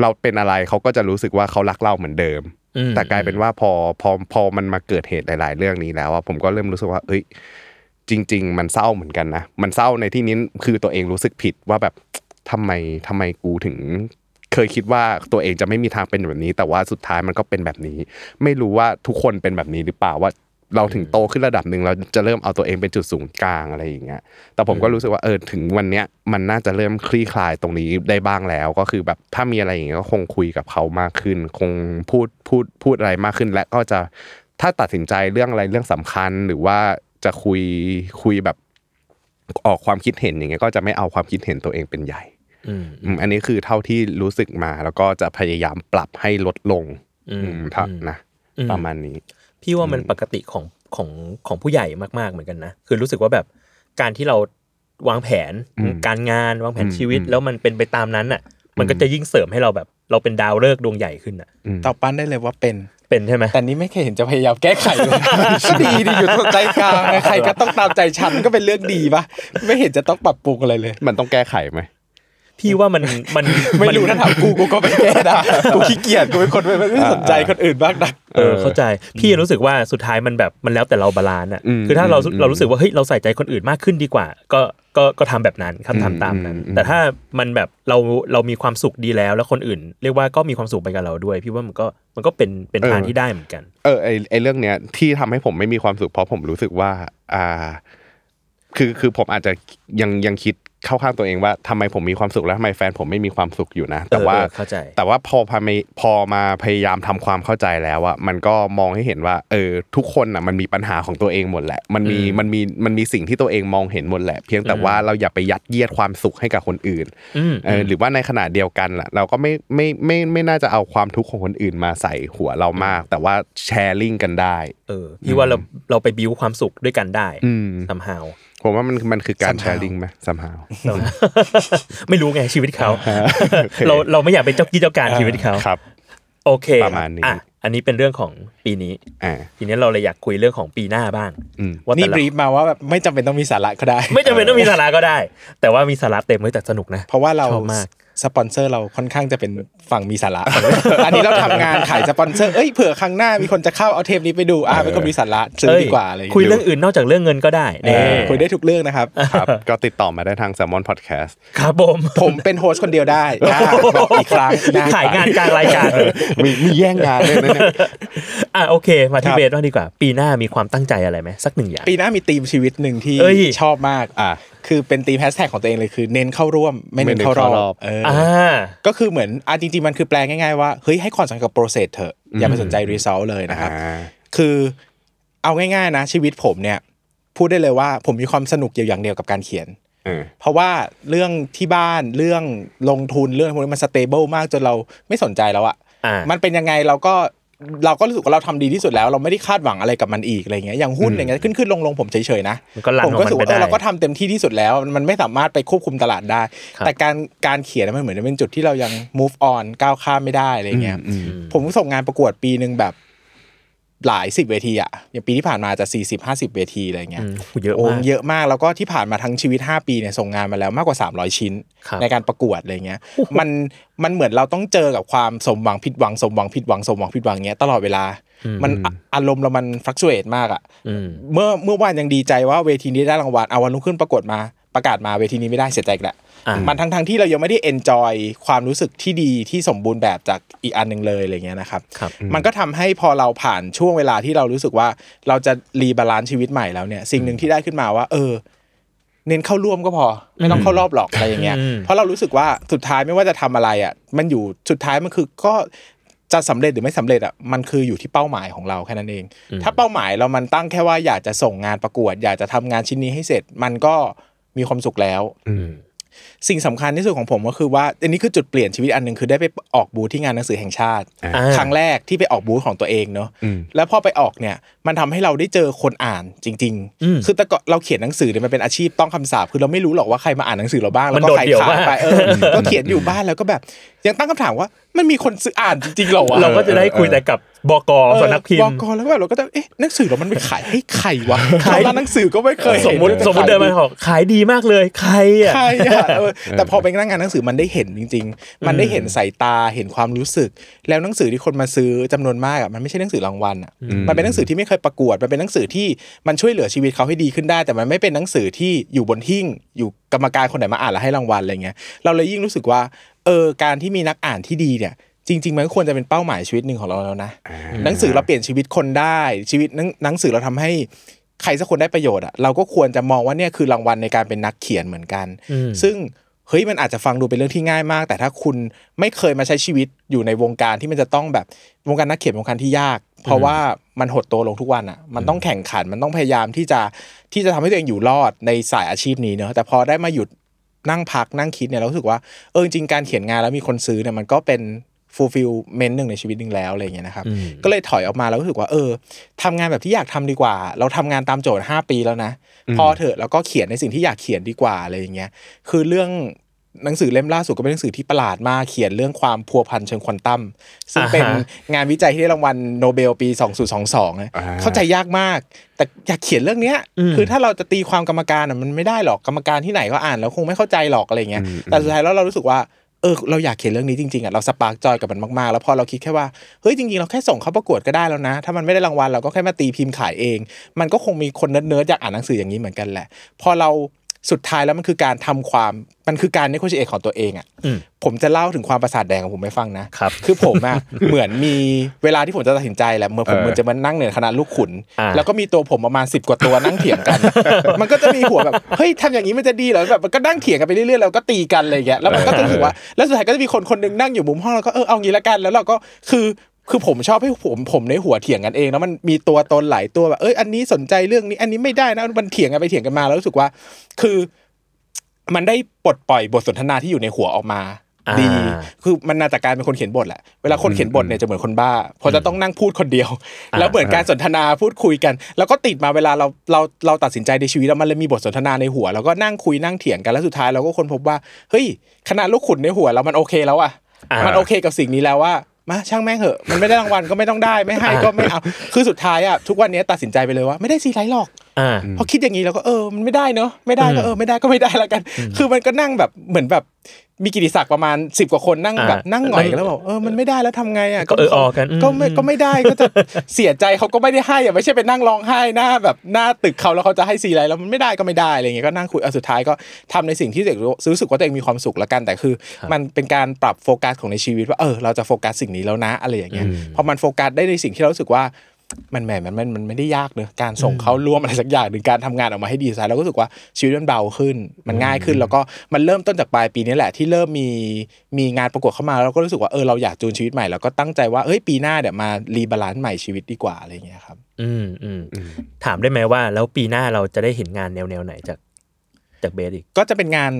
Speaker 4: เราเป็นอะไรเขาก็จะรู้สึกว่าเขารักเราเหมือนเดิม
Speaker 2: อืม
Speaker 4: แต่กลายเป็นว่าพอพอพอมันมาเกิดเหตุหลาย ๆ เรื่องนี้แล้วอะผมก็เริ่มรู้สึกว่า เอ้ย จริง ๆ มันเศร้าเหมือนกันนะมันเศร้าในที่นี้คือตัวเองรู้สึกผิดว่าแบบทำไมทำไมกูถึงเคยคิดว่าตัวเองจะไม่มีทางเป็นแบบนี้ แต่ว่าสุดท้ายมันก็เป็นแบบนี้ ไม่รู้ว่าทุกคนเป็นแบบนี้หรือเปล่าว่า เราถึงโตขึ้นระดับหนึ่งเราจะเริ่มเอาตัวเองเป็นจุดศูนย์กลางอะไรอย่างเงี้ย แต่ผมก็รู้สึกว่าเออถึงวันเนี้ยมันน่าจะเริ่มคลี่คลายตรงนี้ได้บ้างแล้ว ก็คือแบบถ้ามีอะไรอย่างเงี้ยก็คงคุยกับเขามากขึ้น คงพูดพูดพูดอะไรมากขึ้น และก็จะถ้าตัดสินใจเรื่องอะไรเรื่องสำคัญหรือว่าจะคุยคุยแบบออกความคิดเห็นอย่างเงี้ยก็จะไม่เอาความคิดเห็นตัวเองเป็นใหญ่
Speaker 2: อืม
Speaker 4: อืมอันนี้คือเท่าที่รู้สึกมา แล้วก็จะพยายามปรับให้ลดลง
Speaker 2: อืม
Speaker 4: อืมถ้า
Speaker 2: อืม
Speaker 4: นะ
Speaker 2: อืม
Speaker 4: ประมาณนี้
Speaker 2: พี่ว่ามันปกติของของของผู้ใหญ่มากๆเหมือนกันนะ คือรู้สึกว่าแบบการที่เราวางแผน
Speaker 4: อืม
Speaker 2: การงานวางแผน
Speaker 4: อืม
Speaker 2: ชีวิต
Speaker 4: อืม
Speaker 2: แล้วมันเป็นไปตามนั้นอะ มันก็จะยิ่งเสริมให้เราแบบ เราเป็นดาวฤกษ์ดวงใหญ่ขึ้นอะ
Speaker 3: ตอบปั้นได้เลยว่าเป็น
Speaker 2: เป็นใช่ไหม
Speaker 3: แต่นี้ไม่เคยเห็นจะพยายามแก้ไขเลยก็ดีดีอยู่ตรงใจกลางนะใครก็ต้องตามใจฉันก็เป็นเรื่องดีปะไม่เห็นจะต้องปรับปรุงอะไรเลย
Speaker 4: มันต้องแก้ไขไหม
Speaker 2: พี่ว่ามันมัน
Speaker 3: ไม่รู้
Speaker 2: นะ
Speaker 3: ถ้าถามกูกูก็ไม่แก้นะกูขี้เกียจกูเป็นคนไม่ไม่สนใจคนอื่นบ้างนะ
Speaker 2: เออเข้าใจพี่รู้สึกว่าสุดท้ายมันแบบมันแล้วแต่เรา balance อะ
Speaker 4: อืม
Speaker 2: คือถ้าเรา
Speaker 4: อืม
Speaker 2: เรารู้สึกว่าเฮ้ยเราใส่ใจคนอื่นมากขึ้นดีกว่า ก็ก็ก็ทำแบบนั้นคำทำตามนั้น
Speaker 4: อืมอืม
Speaker 2: แต่ถ้ามันแบบเราเรามีความสุขดีแล้ว แล้วคนอื่น เรียกว่าก็มีความสุขไปกับเราด้วย พี่ว่ามันก็มันก็เป็นเป็นทางที่ได้เหมือนกัน
Speaker 4: เออไอไอเรื่องเนี้ยที่ทำให้ผมไม่มีความสุขเพราะผมรู้สึกว่า อ่า คือคือผมอาจจะยังยังคิด เข้าข้างตัวเองว่าทำไมผมมีความสุขแล้วทำไมแฟนผมไม่มีความสุขอยู่นะ แต่ว่า
Speaker 2: เออเออเข้าใจ
Speaker 4: แต่ว่าพอพอมาพอมาพยายามทำความเข้าใจแล้วอะมันก็มองให้เห็นว่า เออ ทุกคนอะมันมีปัญหาของตัวเองหมดแหละ มันมี
Speaker 2: อืม
Speaker 4: มันมีมันมีสิ่งที่ตัวเองมองเห็นหมดแหละ เพียงแต่ว่าเราอย่าไปยัดเยียดความสุขให้กับคนอื่น
Speaker 2: อืม
Speaker 4: เออหรือว่าในขณะเดียวกันล่ะ เราก็ไม่ไม่ไม่ไม่น่าจะเอาความทุกข์ของคนอื่นมาใส่หัวเรามาก แต่ว่าแชร์ลิงกันได้
Speaker 2: เออพี่ว่าเราเราไปบิวความสุขด้วยกันได้
Speaker 4: อืม
Speaker 2: ทำฮาว
Speaker 4: ผมว่ามันมันคือการ
Speaker 3: Somehow
Speaker 4: แชร์ลิงไหมสัมหาว
Speaker 2: ไม่รู้ไงชีวิตเขาเราเราไม่อยากเป็นเจ้ากี้เจ้าการชีวิตเขา
Speaker 4: ครับ
Speaker 2: โอเค
Speaker 4: ประมาณนี้
Speaker 2: อะอันนี้เป็นเรื่องของปีนี้
Speaker 4: อ่า
Speaker 2: ทีนี้เราเลยอยากคุยเรื่องของปีหน้าบ้าง
Speaker 4: อืม
Speaker 2: ว่า
Speaker 3: นี่
Speaker 2: แต่ละ
Speaker 3: บรีฟมาว่าแบบไม่จำเป็นต้องมีสาระก็ได้
Speaker 2: ไม่จำเป็นต้องมีสาระก็ได้ แต่ว่ามีสาระเต็มเลยแต่สนุกนะ
Speaker 3: เพราะว่าเรา
Speaker 2: ชอบมาก
Speaker 3: สปอนเซอร์เราค่อนข้างจะเป็นฝั่งมีสาระ อันนี้เราทำงานขายสปอนเซอร์เอ้ยเผื่อครั้งหน้ามีคนจะเข้าเอาเทปนี้ไปดูอ่าเป็นคนมีสาระซื้อดีกว่าอะไรอย่าง
Speaker 2: คุย
Speaker 3: เงี้ย
Speaker 2: เรื่องอื่นนอกจากเรื่องเงินก็ได้
Speaker 3: เอ
Speaker 2: นี่
Speaker 3: อคุยได้ทุกเรื่องนะครับ
Speaker 4: ครับก็ติดต่อมาได้ทาง Salmon Podcast
Speaker 2: ครับผม
Speaker 3: ผมเป็น host คนเดียวได้อ่าบอกอีกครั้งนะ
Speaker 2: ขายงานกลางรายการเลย
Speaker 4: มีมีแย่งงานด้วยนะเนี่ย
Speaker 2: อะโอเค มาที่
Speaker 3: ครับ
Speaker 2: เบสต์บ้างดีกว่า ปีหน้ามีความตั้งใจอะไรไหมสักหนึ่งอย่าง
Speaker 3: ปีหน้ามีธีมชีวิตหนึ่งที่
Speaker 2: เอ้ย
Speaker 3: ชอบมาก
Speaker 4: อะ
Speaker 3: คือเป็น theme hashtag ของตัวเองเลยคือเน้นเข้าร่วมไม่เน้นเข้ารอ
Speaker 4: อ
Speaker 3: บบเอออ่าก็คือเหมือนอะจริงๆมันคือแปลง่ายๆว่าเฮ้ยให้ความสำคัญกับ process เถอะอย่าไปสนใจ result เลยนะครับ
Speaker 4: อ่า
Speaker 3: คือเอาง่ายๆนะ ชีวิตผมเนี่ย พูดได้เลยว่าผมมีความสนุกอยู่อย่างเดียวกับการเขียน
Speaker 4: เออ
Speaker 3: เพราะว่าเรื่องที่บ้านเรื่องลงทุนเรื่องพวกนี้มัน stable มากจนเราไม่สนใจแล้วอะ
Speaker 2: อ่า
Speaker 3: มันเป็นยังไงเราก็ เราก็รู้สึกว่าเราทำดีที่สุดแล้ว เราไม่ได้คาดหวังอะไรกับมันอีกอะไรเงี้ยอย่างหุ้นอย่างเงี้ยขึ้นขึ้นลงลงผมเฉยๆนะ
Speaker 2: มันก็ run
Speaker 3: ผมก็รู้สึก
Speaker 2: ของมันไป
Speaker 3: ว่าเออ
Speaker 2: ได้
Speaker 3: เราก็ทำเต็มที่ที่สุดแล้ว มันไม่สามารถไปควบคุมตลาดได้
Speaker 2: ครับ
Speaker 3: แต่การการเขียนมันเหมือนจะเป็นจุดที่เรายัง move on ก้าวข้ามไม่ได้อะไรเงี้ย
Speaker 4: อืม
Speaker 3: ผมส่งงานประกวดปีหนึ่งแบบ หลายสิบเวทีอะอย่างปีที่ผ่านมาจะ 40 50 เวทีอะไรเงี้ย
Speaker 2: อืมเยอะ
Speaker 3: โอ้
Speaker 2: มาก
Speaker 3: เยอะมากแล้วก็ที่ผ่านมาทั้งชีวิต 5 ปีเนี่ยส่งงานมาแล้วมากกว่า 300 ชิ้น
Speaker 2: ครับ
Speaker 3: ในการประกวดอะไรเงี้ยมันมันเหมือนเราต้องเจอกับความสมหวังผิดหวังสมหวังผิดหวังสมหวังผิดหวังเงี้ยตลอดเวลา มันอะอารมณ์เรามันฟลักชูเอตมากอะ
Speaker 2: อืม
Speaker 3: เมื่อเมื่อวานยังดีใจว่าเวทีนี้ได้รางวัลเอาวันรุ่งขึ้นปรากฏมา ประกาศมาเวทีนี้ไม่ได้เสียใจอีกแหละ
Speaker 2: อ่ามัน
Speaker 3: มันทั้งทั้งๆที่เรายังไม่ได้ enjoy ความรู้สึกที่ดีที่สมบูรณ์แบบจากอีกอันหนึ่งเลยอะไรเงี้ยนะครับ
Speaker 2: ครับ
Speaker 3: มันก็ทำให้พอเราผ่านช่วงเวลาที่เรารู้สึกว่าเราจะ rebalance ชีวิตใหม่แล้วเนี่ย สิ่งหนึ่งที่ได้ขึ้นมาว่า เออ เน้นเข้าร่วมก็พอ ไม่ต้องเข้ารอบหรอกอะไรอย่างเงี้ย
Speaker 2: อืม
Speaker 3: เพราะเรารู้สึกว่าสุดท้ายไม่ว่าจะทำอะไรอะ มันอยู่สุดท้ายมันคือก็จะสำเร็จหรือไม่สำเร็จอะมันคืออยู่ที่เป้าหมายของเราแค่นั้นเอง ถ้าเป้าหมายเรามันตั้งแค่ว่าอยากจะส่งงานประกวด อยากจะทำงานชิ้นนี้ให้เสร็จ มันก็ มีความสุขแล้ว
Speaker 4: อื
Speaker 3: สิ่งสำคัญที่สุดของผมก็คือว่าอันนี้คือจุดเปลี่ยนชีวิตอันหนึ่งคือได้ไปออกบูธที่งานหนังสือแห่งชาติ
Speaker 4: อ่า
Speaker 3: ครั้งแรกที่ไปออกบูธของตัวเองเนาะ
Speaker 4: อืม
Speaker 3: แล้วพอไปออกเนี่ยมันทำให้เราได้เจอคนอ่านจริง
Speaker 2: อืม
Speaker 3: ๆคือแต่ก่อนเราเขียนหนังสือเนี่ยมันเป็นอาชีพต้องคำสาปคือเราไม่รู้หรอกว่าใครมาอ่านหนังสือเราบ้างแล้ว
Speaker 2: มัน
Speaker 3: ก็
Speaker 2: โดด
Speaker 3: ใคร
Speaker 2: เดี่ยว
Speaker 3: ขาย
Speaker 2: มาก
Speaker 3: ไปเออก็เขียนอยู่บ้านแล้วก็แบบยังตั้งคำถามว่ามันมีคนซื้ออ่านจริงๆเหรอวะ
Speaker 2: เราก็จะได้คุยแต่กับบกสำนักพิม
Speaker 3: บ
Speaker 2: พ์
Speaker 3: กแล้วก็แบบเราก็จะเอ๊ะหนังสือเรามันไปขายให้ใครวะ
Speaker 2: ขาย
Speaker 3: ร้านหนังสือก็ไม่เคย
Speaker 2: สม
Speaker 3: เห็น
Speaker 2: มติ
Speaker 3: ด้วย
Speaker 2: สมมติเดินมาบอกขายดีมากเลยใครอะ
Speaker 3: ใช่อะเออแต่พอไปนั่งงานหนังสือมันได้เห็นจริง ๆ มันได้เห็นสายตาเห็นความรู้สึก แล้วหนังสือที่คนมาซื้อจำนวนมากอะมันไม่ใช่หนังสือรางวัลอะมันเป็นหนังสือที่ไม่เคยประกวดมันเป็นหนังสือที่มันช่วยเหลือชีวิตเขาให้ดีขึ้นได้ แต่มันไม่เป็นหนังสือที่อยู่บนหิ้งอยู่กรรมการคนไหนมาอ่านแล้วให้รางวัลอะไรเงี้ยเราเลยยิ่งรู้สึกว่าเออการที่มีนักอ่านที่ดีเนี่ยจริงๆมันก็ควรจะเป็นเป้าหมายชีวิตหนึ่งของเราแล้วนะหนังสือเราเปลี่ยนชีวิตคนได้ชีวิตหนังหนังสือเราทำให้ ใครสักคนได้ประโยชน์อะเราก็ควรจะมองว่าเนี่ยคือรางวัลในการเป็นนักเขียนเหมือนกัน
Speaker 2: อืม
Speaker 3: ซึ่งเฮ้ยมันอาจจะฟังดูเป็นเรื่องที่ง่ายมาก แต่ถ้าคุณไม่เคยมาใช้ชีวิตอยู่ในวงการที่มันจะต้องแบบวงการนักเขียนวงการที่ยาก เพราะว่ามันหดตัวลงทุกวันอะ มันต้องแข่งขันมันต้องพยายามที่จะที่จะทำให้ตัวเองอยู่รอดในสายอาชีพนี้เนอะแต่พอได้มาหยุดนั่งพักนั่งคิดเนี่ยเรารู้สึกว่าเออจริงๆการเขียนงานแล้วมีคนซื้อเนี่ยมันก็เป็น fulfillment หนึ่งในชีวิตหนึ่งแล้วอะไรอย่างเงี้ยนะครับ
Speaker 2: อืม
Speaker 3: ก็เลยถอยออกมาแล้วรู้สึกว่าเออทำงานแบบที่อยากทำดีกว่า เราทำงานตามโจทย์ 5 ปีแล้วนะ พอเถอะแล้วก็เขียนในสิ่งที่อยากเขียนดีกว่าอะไรอย่างเงี้ยคือเรื่องหนังสือเล่มล่าสุดก็เป็นหนังสือที่ประหลาดมากเขียนเรื่องความพัวพันเชิงควอนตัมซึ่งเป็น
Speaker 2: อ่าฮะ
Speaker 3: งานวิจัยที่ได้รางวัลโนเบลปี 2022นะ
Speaker 4: อ่า
Speaker 3: เข้าใจยากมาก แต่อยากเขียนเรื่องเนี้ย คือถ้าเราจะตีความกรรมการอะมันไม่ได้หรอกกรรมการที่ไหนก็อ่านแล้วคงไม่เข้าใจหรอกอะไรเงี้ยแต่สุดท้ายแล้วเรารู้สึกว่าเเออเราอยากเขียนเรื่องนี้จริงๆอะเรา spark joy กับมันมากๆ แล้วพอเราคิดแค่ว่าเฮ้ยจริงๆเราแค่ส่งเข้าประกวดก็ได้แล้วนะ ถ้ามันไม่ได้รางวัลเราก็แค่มาตีพิมพ์ขายเอง มันก็คงมีคนเนิร์ดๆอยากอ่านหนังสืออย่างนี้เหมือนกันแหละ พอเรา สุดท้ายแล้วมันคือการทำความมันคือการ negotiate ของตัวเองอะ
Speaker 2: อืม
Speaker 3: ผมจะเล่าถึงความประสาทแดงของผมให้ฟังนะครับคือผมอะเหมือนมีเวลาที่ผมจะตัดสินใจแหละเมื่อผม
Speaker 4: เออ
Speaker 3: เหมือนจะมานั่งในคณะลูกขุน
Speaker 2: อ่า
Speaker 3: แล้วก็มีตัวผมประมาณสิบกว่าตัวนั่งเถียงกัน มันก็จะมีหัวแบบเฮ้ยทำอย่างนี้มันจะดีเหรอแบบมันก็นั่งเถียงกันไปเรื่อยๆแล้วก็ตีกันอะไรอย่างเงี้ยแล้วมันก็จะรู้สึกว่าแล้วสุดท้ายก็จะมีคนคนหนึ่งนั่งอยู่มุมห้องแล้วก็เออเอางี้ละกันแล้วเราก็คือ คือผมชอบให้ผมผมในหัวเถียงกันเองแล้วมันมีตัวตนหลายตัวแบบเอ้ยอันนี้สนใจเรื่องนี้ อันนี้ไม่ได้นะมันเถียงกันไปเถียงกันมาแล้วรู้สึกว่า คือมันได้ปลดปล่อยบทสนทนาที่อยู่ในหัวออกมา
Speaker 2: อ่า
Speaker 3: ดี คือมันน่าจะกลายเป็นคนเขียนบทแหละ เวลาคนเขียนบทเนี่ยจะเหมือนคนบ้า เพราะจะต้องนั่งพูดคนเดียว แล้วเหมือนการสนทนาพูดคุยกัน แล้วก็ติดมาเวลาเราเราเราตัดสินใจในชีวิตแล้วมันเลยมีบทสนทนาในหัว แล้วก็นั่งคุยนั่งเถียงกัน แล้วสุดท้ายเราก็ค้นพบว่า เฮ้ย ขนาดลูกขุนในหัวเรามันโอเคแล้วอะ
Speaker 2: อ่ามั
Speaker 3: มันโอเคกับสิ่งนี้แล้วว่า มาช่างแม่งเหอะมันไม่ได้รางวัลก็ไม่ต้องได้ไม่ให้ก็ไม่เอาคือสุดท้ายอะทุกวันนี้ตัดสินใจไปเลยว่าไม่ได้ซีไรต์หรอก
Speaker 2: อ่า
Speaker 3: พอคิดอย่างนี้แล้วก็เออมันไม่ได้เนอะไม่ได้ก็
Speaker 2: อืม
Speaker 3: เออไม่ได้ก็ไม่ได้แล้วกัน คือมันก็นั่งแบบเหมือนแบบ มีกิติศักดิ์ประมาณสิบกว่าคนนั่ง
Speaker 2: อ่า
Speaker 3: แบบนั่งหงอย
Speaker 2: นั่ง
Speaker 3: แล้วบอกเออมันไม่ได้แล้วทำไงอะ
Speaker 2: ก็เออออกันอืม
Speaker 3: ก็ไม่ก็ไม่ได้ก็จะเสียใจเขาก็ไม่ได้ให้อะไม่ใช่ไปนั่งร้องไห้หน้าแบบหน้าตึกเขาแล้วเขาจะให้ซีอะไรแล้วมันไม่ได้ก็ไม่ได้อะไรเงี้ยก็นั่งคุยเอาสุดท้ายก็ทำในสิ่งที่ตัวเองรู้สึกว่าตัวเองมีความสุขแล้วกันแต่คือ มันเป็นการปรับโฟกัสของในชีวิตว่าเออเราจะโฟกัสสิ่งนี้แล้วนะอะไรอย่างเงี้ยพอมันโฟกัสได้ในสิ่งที่เรารู้สึกว่า มันแหมมันมันมันไม่ได้ยากเนอะการส่งเข้าร่วมอะไรสักอย่างหรือการทำงานออกมาให้ดีไซน์เราก็รู้สึกว่าชีวิตมันเบาขึ้น มันง่ายขึ้นแล้วก็มันเริ่มต้นจากปลายปีนี้แหละ ที่เริ่มมีมีงานประกวดเข้ามาแล้วก็รู้สึกว่าเออเราอยากจูนชีวิตใหม่แล้วก็ตั้งใจว่าเอ้ยปีหน้าเดี๋ยวมา rebalance ใหม่ชีวิตดีกว่าอะไรอย่างเงี้ยครับ
Speaker 2: อืมอืมถามได้ไหมว่า แล้วปีหน้าเราจะได้เห็นงานแนวแนวไหนจากจากเบสอีก
Speaker 3: ก็จะเป็นงาน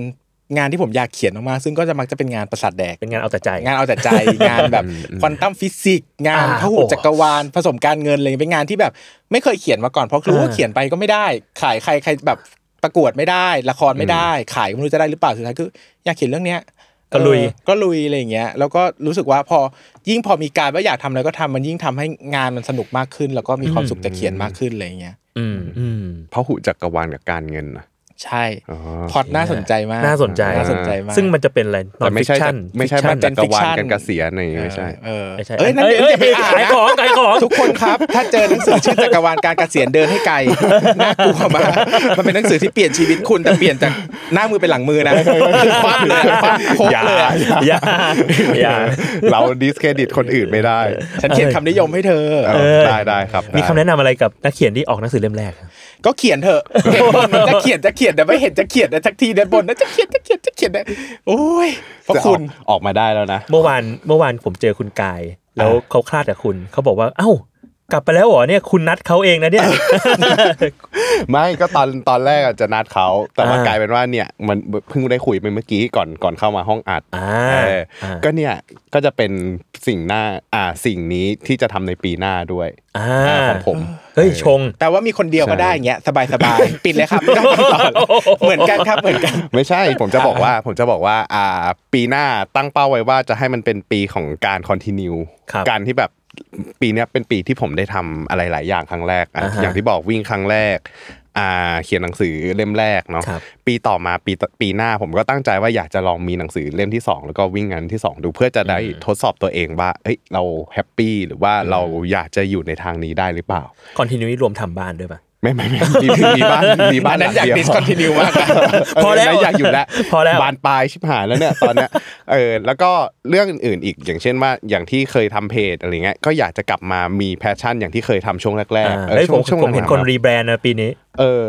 Speaker 3: งานที่ผมอยากเขียนออกมา ซึ่งก็จะมักจะเป็นงานประสาทแดก
Speaker 2: เป็นงานเอาแต่ใจ
Speaker 3: งานเอาแต่ใจงานแบบควอนตัมฟิสิกส์งาน
Speaker 2: อ่า
Speaker 3: พหุ
Speaker 2: โอ้
Speaker 3: จักรวาลผสมการเงินอะไรเป็นงานที่แบบไม่เคยเขียนมาก่อนเพราะรู้ว่า
Speaker 2: อ่า
Speaker 3: เขียนไปก็ไม่ได้ ขายใครใครแบบประกวดไม่ได้ ละครไม่ได้ ขายก็ไม่รู้จะได้หรือเปล่าสุดท้ายคืออยากเขียนเรื่องเนี้ย
Speaker 2: ก็ลุย
Speaker 3: เออก็ลุยอะไรอย่างเงี้ยแล้วก็รู้สึกว่าพอยิ่งพอมีการว่าอยากทำอะไรก็ทำมันยิ่งทำให้งานมันสนุกมากขึ้น แล้วก็มีความสุขจะเขียนมากขึ้นอะไรอย่างเงี้ย
Speaker 2: อืมอืม
Speaker 4: เพราะหุจักรวาลกับการเงินนะ
Speaker 3: ใช่
Speaker 4: อ๋อ
Speaker 3: พล็อตน่าสนใจมาก
Speaker 2: น่าสนใจ
Speaker 3: น่าสนใจมาก
Speaker 2: ซึ่งมันจะเป็นอะไร
Speaker 4: แต่ไม่ใช่
Speaker 2: non-fiction
Speaker 4: ไม่ใช่
Speaker 2: fiction
Speaker 4: มาจักรวาล
Speaker 3: เป็น
Speaker 4: กัน
Speaker 3: fiction
Speaker 4: เกษียณอะไรอย่างงี้ไม่ใช่
Speaker 3: เออ
Speaker 2: ไม่ใช่
Speaker 3: เอ้ยนั่น
Speaker 2: เอ้ย
Speaker 3: เดี๋ยวอย่าไป
Speaker 2: เอ้ย
Speaker 3: อ่าน
Speaker 2: ขาย
Speaker 3: นะ
Speaker 2: ของขายของ
Speaker 3: ทุกคนครับ ถ้าเจอหนังสือชื่อจักรวาลการเกษียณเดินให้ไกลน่ากลัวมากมันเป็นหนังสือที่เปลี่ยนชีวิตคุณแต่เปลี่ยนจาก หน้ามือเป็นหลังมือนะฟังเลยฟังพกเลยอะ
Speaker 2: อย่าอย่า
Speaker 4: เราดิสเครดิตคนอื่นไม่ได้
Speaker 3: ฉันเขียนคำนิยมให้เธอ
Speaker 4: เออได้ได้ครับ
Speaker 2: มี
Speaker 4: ได้
Speaker 2: คำแนะนำอะไรกับนักเขียนที่ออกหนังสือเล่มแรกครับ
Speaker 3: ก็เขียนเถอะเห็นบนจะเขียนจะเขียนแต่ไม่เห็นจะเขียนแต่ทักทีเดินบนนะจะเขียนจะเขียนจะเขียนนะโอ้ยพระ
Speaker 4: จะอ
Speaker 3: คุ
Speaker 4: อก
Speaker 3: ณ
Speaker 4: ออกมาได้แล้วนะ
Speaker 2: เมื่อวานเมื่อวานผมเจอคุณกาย แล้วเขาคลาดกับคุณเขาบอกว่าเอ้า กลับไปแล้วเหรอเนี่ยคุณนัดเขาเองนะเนี่ย
Speaker 4: ไม่ก็ตอนตอนแรกอะจะนัดเขาแต่ว่า
Speaker 2: อ่าก
Speaker 4: ลายเป็นว่าเนี่ยมันเพิ่งได้คุยไปเมื่อกี้ก่อนก่อนเข้ามาห้องอัด
Speaker 2: อ่า
Speaker 4: เออ
Speaker 2: อ่า
Speaker 4: ก็เนี่ยก็จะเป็นสิ่งหน้าอ่าสิ่งนี้ที่จะทำในปีหน้าด้วย
Speaker 2: อ่า
Speaker 4: อ่าของผม
Speaker 2: เฮ้ยชง
Speaker 3: แต่ว่ามีคนเดียวก็ได้อย่างเงี้ยสบายสบายๆปิดเลยครับไม่ต้องติดต่อเหมือนกันครับเหมือนกัน
Speaker 4: ไม่ใช่ผมจะบอกว่าผมจะบอกว่าอ่าปีหน้าตั้งเป้าไว้ว่าจะให้มันเป็นปีของการคอนติเนีย
Speaker 2: ครับ
Speaker 4: การที่แบบ ปีเนี้ยเป็นปีที่ผมได้ทำอะไรหลายอย่างครั้งแรกอะ
Speaker 2: อ่าฮะ
Speaker 4: อย่างที่บอกวิ่งครั้งแรกอ่าเขียนหนังสือเล่มแรกเนาะ
Speaker 2: ครับ
Speaker 4: ปีต่อมาปีต่อปีหน้าผมก็ตั้งใจว่าอยากจะลองมีหนังสือเล่มที่สองแล้วก็วิ่งงานที่สองดูเพื่อจะได้ทดสอบตัวเองว่าเอ้ยเรา happy หรือว่าเราอยากจะอยู่ในทางนี้ได้หรือเปล่า
Speaker 2: continue รวมทำบ้านด้วยป่ะ
Speaker 4: ไม่ไม่ไม่มีมีบ้านมีบ้า
Speaker 3: อั
Speaker 4: น
Speaker 3: นนั้นอยาก
Speaker 4: หลังเดียว
Speaker 3: discontinue มากนะ
Speaker 2: พอแล้ว
Speaker 4: ไม่อยากอยู่แล้ว
Speaker 2: พอแล้ว
Speaker 4: บานปลายชิบหายแล้วเนี่ยตอนเนี้ยเออแล้วก็เรื่องอื่นๆอีกอย่างเช่นว่าอย่างที่เคยทำเพจอะไรเงี้ยก็อยากจะกลับมามี passion อย่างที่เคยทำช่วงแรก
Speaker 2: อ่า
Speaker 4: ๆเออ
Speaker 2: เฮ้ยผม
Speaker 4: ช่วง
Speaker 2: ผมเห็นคน
Speaker 4: หลังๆ
Speaker 2: rebrand นะปีนี้
Speaker 4: เออ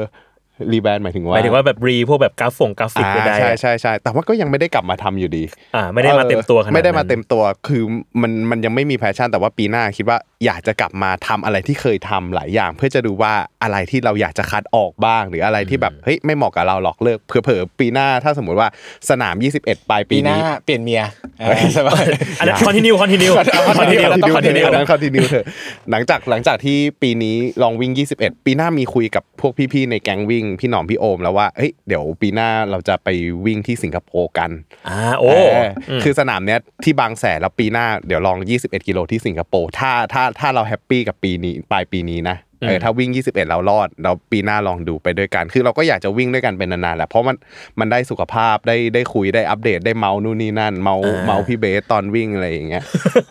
Speaker 4: rebrand หมายถึงว่าห
Speaker 2: มายถึงว่าแบบ re พวกแบบกราฟงกราฟิก
Speaker 4: อ่า
Speaker 2: ใดๆ
Speaker 4: ใช่
Speaker 2: อะ
Speaker 4: ใช่ใช่แต่ว่าก็ยังไม่ได้กลับมาทำอยู่ดี
Speaker 2: อ่า ไม่ได้มาเต็มตัวขนาดนั้น
Speaker 4: ไม่ได้มาเต็มตัวคือมันมันยังไม่มี passion แต่ว่าปีหน้าคิดว่าอยากจะกลับมาทำอะไรที่เคยทำหลายอย่าง เพื่อจะดูว่าอะไรที่เราอยากจะคัดออกบ้าง หรืออะไรที่แบบเฮ้ยไม่เหมาะกับเราหรอกเลิกเผื่อๆปีหน้าถ้าสมมติว่าสนาม 21ปลายปี
Speaker 3: ปีหน้า
Speaker 4: นี้
Speaker 3: เปลี่ยนเมียเออสบาย
Speaker 2: อันนั้น continue continue continue
Speaker 3: แล้วต้อง continue
Speaker 4: อันนั้น continue เถอะหลังจากหลังจากที่ปีนี้ลองวิ่ง 21 ปีหน้ามีคุยกับพวกพี่ๆในแก๊งวิ่งพี่หนอมพี่โอมแล้วว่าเฮ้ยเดี๋ยวปีหน้าเราจะไปวิ่งที่สิงคโปร์กัน
Speaker 2: อ่าโอ้
Speaker 4: เอออคือสนามเนี้ยที่บางแสนแล้วปีหน้าเดี๋ยวลอง 21 กิโลที่สิงคโปร์ถ้าถ้าถ้าเรา happy กับปีนี้ปลายปีนี้นะเออถ้าวิ่ง 21 เรารอด เราปีหน้าลองดูไปด้วยกัน คือเราก็อยากจะวิ่งด้วยกันเป็นนานๆแหละเพราะมันมันได้สุขภาพได้ได้คุยได้อัปเดตได้เมาท์นู่นนี่นั่น เมาท์
Speaker 2: อ่า
Speaker 4: เมาท์พี่เบสต์ตอนวิ่งอะไรอย่างเงี้ย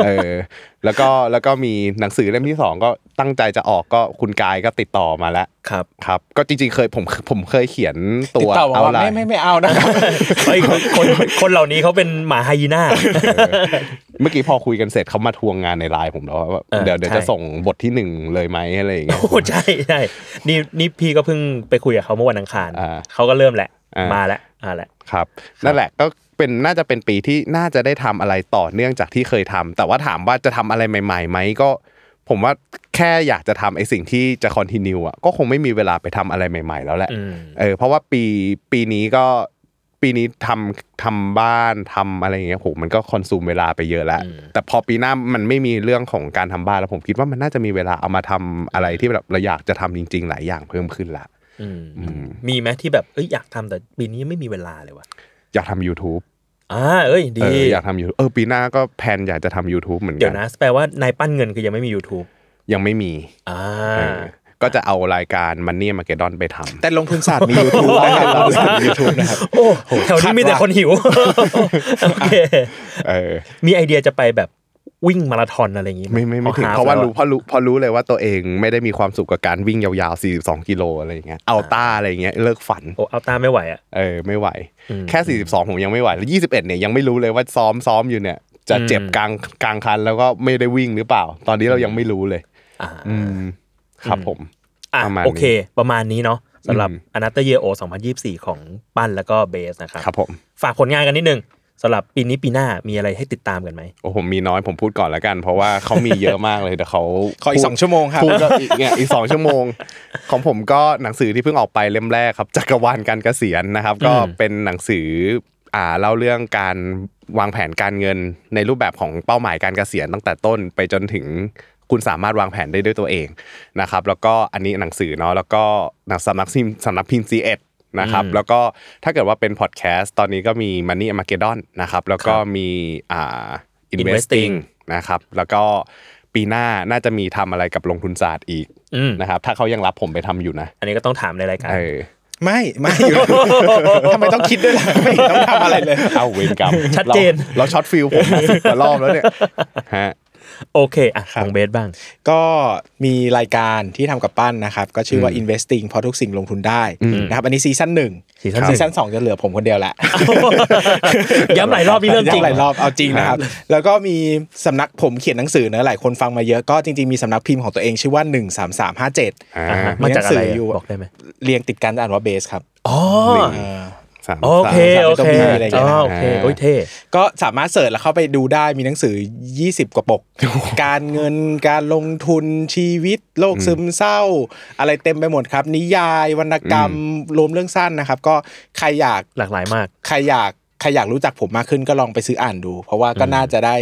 Speaker 4: เออแล้วก็แล้วก็มีหนังสือเล่มที่สองก็ตั้งใจจะออกก็คุณกายก็ติดต่อมาแล้ว
Speaker 2: ครับ
Speaker 4: ครับ ก็จริงๆเคยผมผมเคยเขียนตั
Speaker 3: ติด
Speaker 4: ว
Speaker 3: ต่อบอก
Speaker 4: เอา
Speaker 3: ว่า
Speaker 4: ไล
Speaker 3: ไม่
Speaker 4: น์
Speaker 3: ไม่ไม่เอานะครับ
Speaker 2: เฮ้ยคนคนคนเหล่านี้เขาเป็นหมาไฮยีน่า
Speaker 4: เมื่อกี้พอคุยกันเสร็จเขามาทวงงานในไลน์ผมแล้วว่า
Speaker 2: เออ
Speaker 4: เดี๋ยวเดี๋ยว
Speaker 2: ใช่
Speaker 4: จะส่งบทที่หนึ่งเลยไหมอะไรอย่างเงี้ย
Speaker 2: โอ้ใช่ใช่นี่นี่พี่ก็เพิ่งไปคุยกับเขาเมื่อวันอังคาร
Speaker 4: อ่า
Speaker 2: เขาก็เริ่มแหละ
Speaker 4: อ่าม
Speaker 2: มาแล้วอ่าแหละ
Speaker 4: ครับนั่นแหละก็ เป็นน่าจะเป็นปีที่น่าจะได้ทำอะไรต่อเนื่องจากที่เคยทำแต่ว่าถามว่าจะทำอะไรใหม่ๆไหมก็ ผมว่าแค่อยากจะทำไอ้สิ่งที่จะคอนติเนียอะก็คงไม่มีเวลาไปทำอะไรใหม่ ๆ แล้วแหละ
Speaker 2: อืม
Speaker 4: เออเพราะว่าปีปีนี้ก็ปีนี้ทำทำบ้านทำอะไรอย่างเงี้ยโหมันก็คอนซูมเวลาไปเยอะแล้ว
Speaker 2: อืม
Speaker 4: แต่พอปีหน้ามันไม่มีเรื่องของการทำบ้านแล้วผมคิดว่ามันน่าจะมีเวลาเอามาทำอะไรที่แบบเราอยากจะทำจริง ๆ หลายอย่างเพิ่มขึ้นละ
Speaker 2: อืม
Speaker 4: อืม
Speaker 2: มีไหมที่แบบเอ้ยอยากทำแต่ปีนี้ยังไม่มีเวลาเลยวะ
Speaker 4: อยากทำ YouTube
Speaker 2: อ่าเอ้ย
Speaker 4: เอ
Speaker 2: ดี
Speaker 4: ออยากทำ YouTube เออปีหน้าก็แพลนอยากจะทำ YouTube เหมือน
Speaker 2: เดี๋
Speaker 4: กั
Speaker 2: ยวนนะแปลว่านายปั้นเงินคือยังไม่มี YouTube
Speaker 4: ยังไม่มี
Speaker 2: อ่า
Speaker 4: เออก็จะเอารายการมันนี่มาเกดอนไปทำ
Speaker 3: แต่ลงทุนศาสตร์มี YouTube นะครับลงทุนศาสตร์มี YouTube นะครับ
Speaker 2: โอ้แถวนี้มีแต่คนหิวโอเค
Speaker 4: เออ
Speaker 2: มีไอเดียจะไปแบบ วิ่งมาราธอนอะไรอย่างงี้ห
Speaker 4: ไม่ไม่ไม่ถึง
Speaker 2: อ
Speaker 4: เพราะว่ารู้
Speaker 2: แล้
Speaker 4: เพราะรู้เพราะรู้เลยว่าตัวเองไม่ได้มีความสุขกับการวิ่งยาวๆ 42 กิโลอะไรอย่างเงี้ยเอาต้าอะไรอย่างเงี้ยเลิกฝัน
Speaker 2: โอ้เอาตามไม่ไหวอะ
Speaker 4: เออไม่ไหว
Speaker 2: อืม
Speaker 4: แค่ 42 ผมยังไม่ไหวแล้ว 21 เนี่ยยังไม่รู้เลยว่าซ้อมซ้อมอยู่เนี่ย จะเจ็บ
Speaker 2: อืม
Speaker 4: กลางกลางคันแล้วก็ไม่ได้วิ่งหรือเปล่า ตอนนี้เรายังไม่รู้เลย
Speaker 2: อ่า
Speaker 4: อืมครับผม
Speaker 2: อะ
Speaker 4: ประมาณ
Speaker 2: โอเค
Speaker 4: นี้
Speaker 2: ประมาณนี้เนาะสำหรับ
Speaker 4: อืม
Speaker 2: อนัตเตอร์เยโอ2024 ของปั้นแล้วก็เบสนะครับ
Speaker 4: ครับผม
Speaker 2: ฝากผลงานกันนิดนึง สำหรับปีนี้ปีหน้ามีอะไรให้ติดตามกันไหม
Speaker 4: โอ้ผมมีน้อยผมพูดก่อนแล้วกัน เพราะว่าเขามีเยอะมากเลยแต่เขา
Speaker 3: ขออีกสองชั่วโมงครับ
Speaker 4: พูดก็อีกเนี่ยอีกสองชั่วโมง ของผมก็หนังสือที่เพิ่งออกไปเล่มแรกครับจักรวาลการเกษียณนะครับ ก็เป็นหนังสืออ่าเล่าเรื่องการวางแผนการเงินในรูปแบบของเป้าหมายการเกษียณตั้งแต่ต้นไปจนถึงคุณสามารถวางแผนได้ด้วยตัวเองนะครับแล้วก็อันนี้หนังสือเนาะแล้วก็หนังสำนักพิมพ์สำนักพิมพ์ C1 นะครับแล้วก็ถ้าเกิดว่าเป็นพอดแคสต์ตอนนี้ก็มี Money Armageddon นะครับแล้วก็มีอ่า Investing นะครับแล้วก็ปีหน้าน่าจะมีทำอะไรกับลงทุนศาสตร์อีก
Speaker 2: อืม
Speaker 4: นะครับถ้าเขายังรับผมไปทำอยู่นะ
Speaker 2: อันนี้ก็ต้องถามในรายการ
Speaker 4: เออ
Speaker 3: ไม่ไม่อยู่ทำไมต้องคิดด้วยล่ะไม่เห็นต้องทำอะไรเลย
Speaker 4: เอาเวรกรรม
Speaker 2: ชัดเจน
Speaker 4: ราเราช็อตฟิลผมมาสิบกว่ารอบแล้วเนี่ยฮะ
Speaker 2: โอเคอะ
Speaker 3: ครั
Speaker 2: ข
Speaker 3: บ
Speaker 2: องเบสบ้าง
Speaker 3: ก็มีรายการที่ทำกับปั้นนะครับ ก็ชื่อว่า investing เพราะทุกสิ่งลงทุนได้นะครับ อันนี้ซีซั่นหนึ่ง
Speaker 2: season หนึ่ง
Speaker 3: season สองจะเหลือผมคนเดียวแหละ
Speaker 2: ย้ำหลายรอบนี่เรื่องจริง
Speaker 3: ย้ำหลายรอบเอาจริงนะครับ แล้วก็มีสำนักผมเขียนหนังสือนะหลายคนฟังมาเยอะก็จริงๆมีสำนักพิมพ์ของตัวเองชื่อว่า 13357
Speaker 4: อ่า
Speaker 2: อ่าฮะ
Speaker 3: มี
Speaker 2: มาจากอะไร
Speaker 3: หนังสืออยู่
Speaker 2: อะบอกได้ไหม
Speaker 3: เรียงติดกันอ่านว่าเบสต์ครับ
Speaker 2: อ๋อ
Speaker 3: เออ
Speaker 4: สาม
Speaker 2: โอเค
Speaker 3: สาม
Speaker 2: โอเค
Speaker 3: สามอะไรอย่างเงี้ย
Speaker 2: อ๋อโอเคโอ้ยเท่
Speaker 3: ก็สามารถ search แล้วเข้าไปดูได้มีหนังสือ 20 กว่าปก การเงินการลงทุนชีวิตโลกซึมเศร้า อะไรเต็มไปหมดครับ นิยายวรรณกรรมรวมเรื่องสั้นนะครับ ก็ใครอยาก
Speaker 2: หลากหลายมาก
Speaker 3: ใครอยากใครอยากรู้จักผมมากขึ้นก็ลองไปซื้ออ่านดู เพราะว่าก็น่าจะได้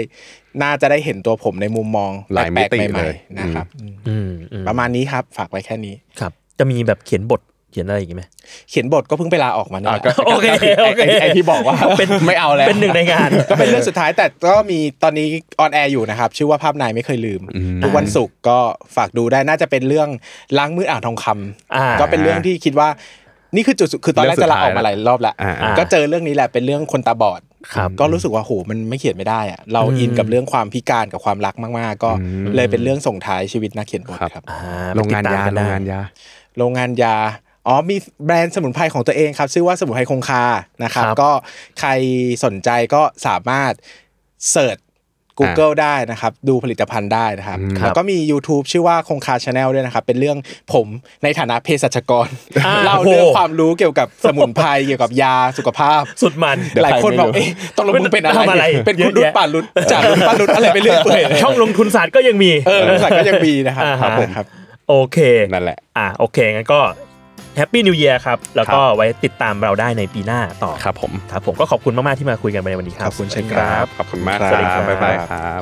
Speaker 3: น่าจะได้เห็นตัวผมในมุมมอง
Speaker 4: หลายมิติ
Speaker 3: แปลกๆใหม่
Speaker 4: เลย
Speaker 3: ๆนะครับ
Speaker 2: อืมอืม
Speaker 3: ประมาณนี้ครับฝากไว้แค่นี้
Speaker 2: ครับ จะมีแบบเขียนบทเขียนอะไรอย่างงี้ไหม
Speaker 3: เขียนบทก็เพิ่งไปลาออกมาเนี่ย
Speaker 4: อ่าก็
Speaker 2: โอเค
Speaker 4: ก็
Speaker 2: โอเค
Speaker 4: ไอ้ที่บอกว่าเป็นไม่เอาแล้ว
Speaker 2: เป็นหนึ่งในงาน
Speaker 3: ก็เป็นเรื่องสุดท้ายแต่ก็มีตอนนี้ on air อยู่นะครับ ชื่อว่าภาพนายไม่เคยลืมทุกวันศุกร์ก็ฝากดูได้น่าจะเป็นเรื่องล้างมืออ่างทองคำ
Speaker 2: อ่า
Speaker 3: ก็เป็นเรื่องที่คิดว่า นี่คือจุดสุดคือตอนแรกจะลาออกมาหลายรอบละ
Speaker 4: อ่าอ่า
Speaker 3: ก็เจอเรื่องนี้แหละเป็นเรื่องคนตาบอด
Speaker 2: ครับ
Speaker 3: ก็รู้สึกว่าโหมันไม่เขียนไม่ได้อะเราอินกับเรื่องความพิการกับความรักมาก ๆ ก็เลยเป็นเรื่องส่งท้ายชีวิตนักเขียนบทครับ
Speaker 2: อ่า
Speaker 4: โรงงาน
Speaker 2: ไปติดต
Speaker 4: ยาม
Speaker 2: กั
Speaker 4: โรง
Speaker 2: ได้
Speaker 4: งานยา
Speaker 3: โรงงานยา อ๋อมีแบรนด์สมุนไพรของตัวเองครับ ชื่อว่าสมุนไพรคงคานะครับ
Speaker 2: ครับ
Speaker 3: ก็ใครสนใจก็สามารถsearch Google ได้นะครับ ดูผลิตภัณฑ์ได้นะครับ
Speaker 2: ครับ
Speaker 3: แล้วก็มี YouTube ชื่อว่าคงคา channel ด้วยนะครับ เป็นเรื่องผมในฐานะเภสัชกร
Speaker 2: อ่า
Speaker 3: เล่าเรื่องความรู้เกี่ยวกับสมุนไพรเกี่ยวกับยาสุขภาพ
Speaker 2: สุดมัน
Speaker 3: หลายคนบอกเอ๊ะต้องลงมึงเป็นอะไร
Speaker 2: ทำอะไร
Speaker 3: เป็นคุณ
Speaker 2: เยอะ
Speaker 3: รุ่น
Speaker 2: แยะ
Speaker 3: ป่ารุ่นจากรุ่นป่ารุ่นอะไรไปเรื่อยเปื่อย
Speaker 2: ช่องลงทุนศาสตร์ก็ยังมี
Speaker 3: เออบริษัทก็ยังมีนะครับ
Speaker 2: อ่าฮะ
Speaker 3: ครับผมครับ
Speaker 2: โอเค
Speaker 4: นั่นแหละ
Speaker 2: อ่าโอเคงั้นก็ Happy New Year ครับ แล้วก็ไว้ติดตามเราได้ในปีหน้าต่อ
Speaker 4: ครับผม
Speaker 2: ครับผมก็ขอบคุณมาก ๆ ที่มาคุยกันในวันนี้ครับ
Speaker 3: ขอบคุณเช่นกัน
Speaker 4: ขอบคุณมาก
Speaker 3: สวัสดีครับ
Speaker 4: บ๊ายบายครับ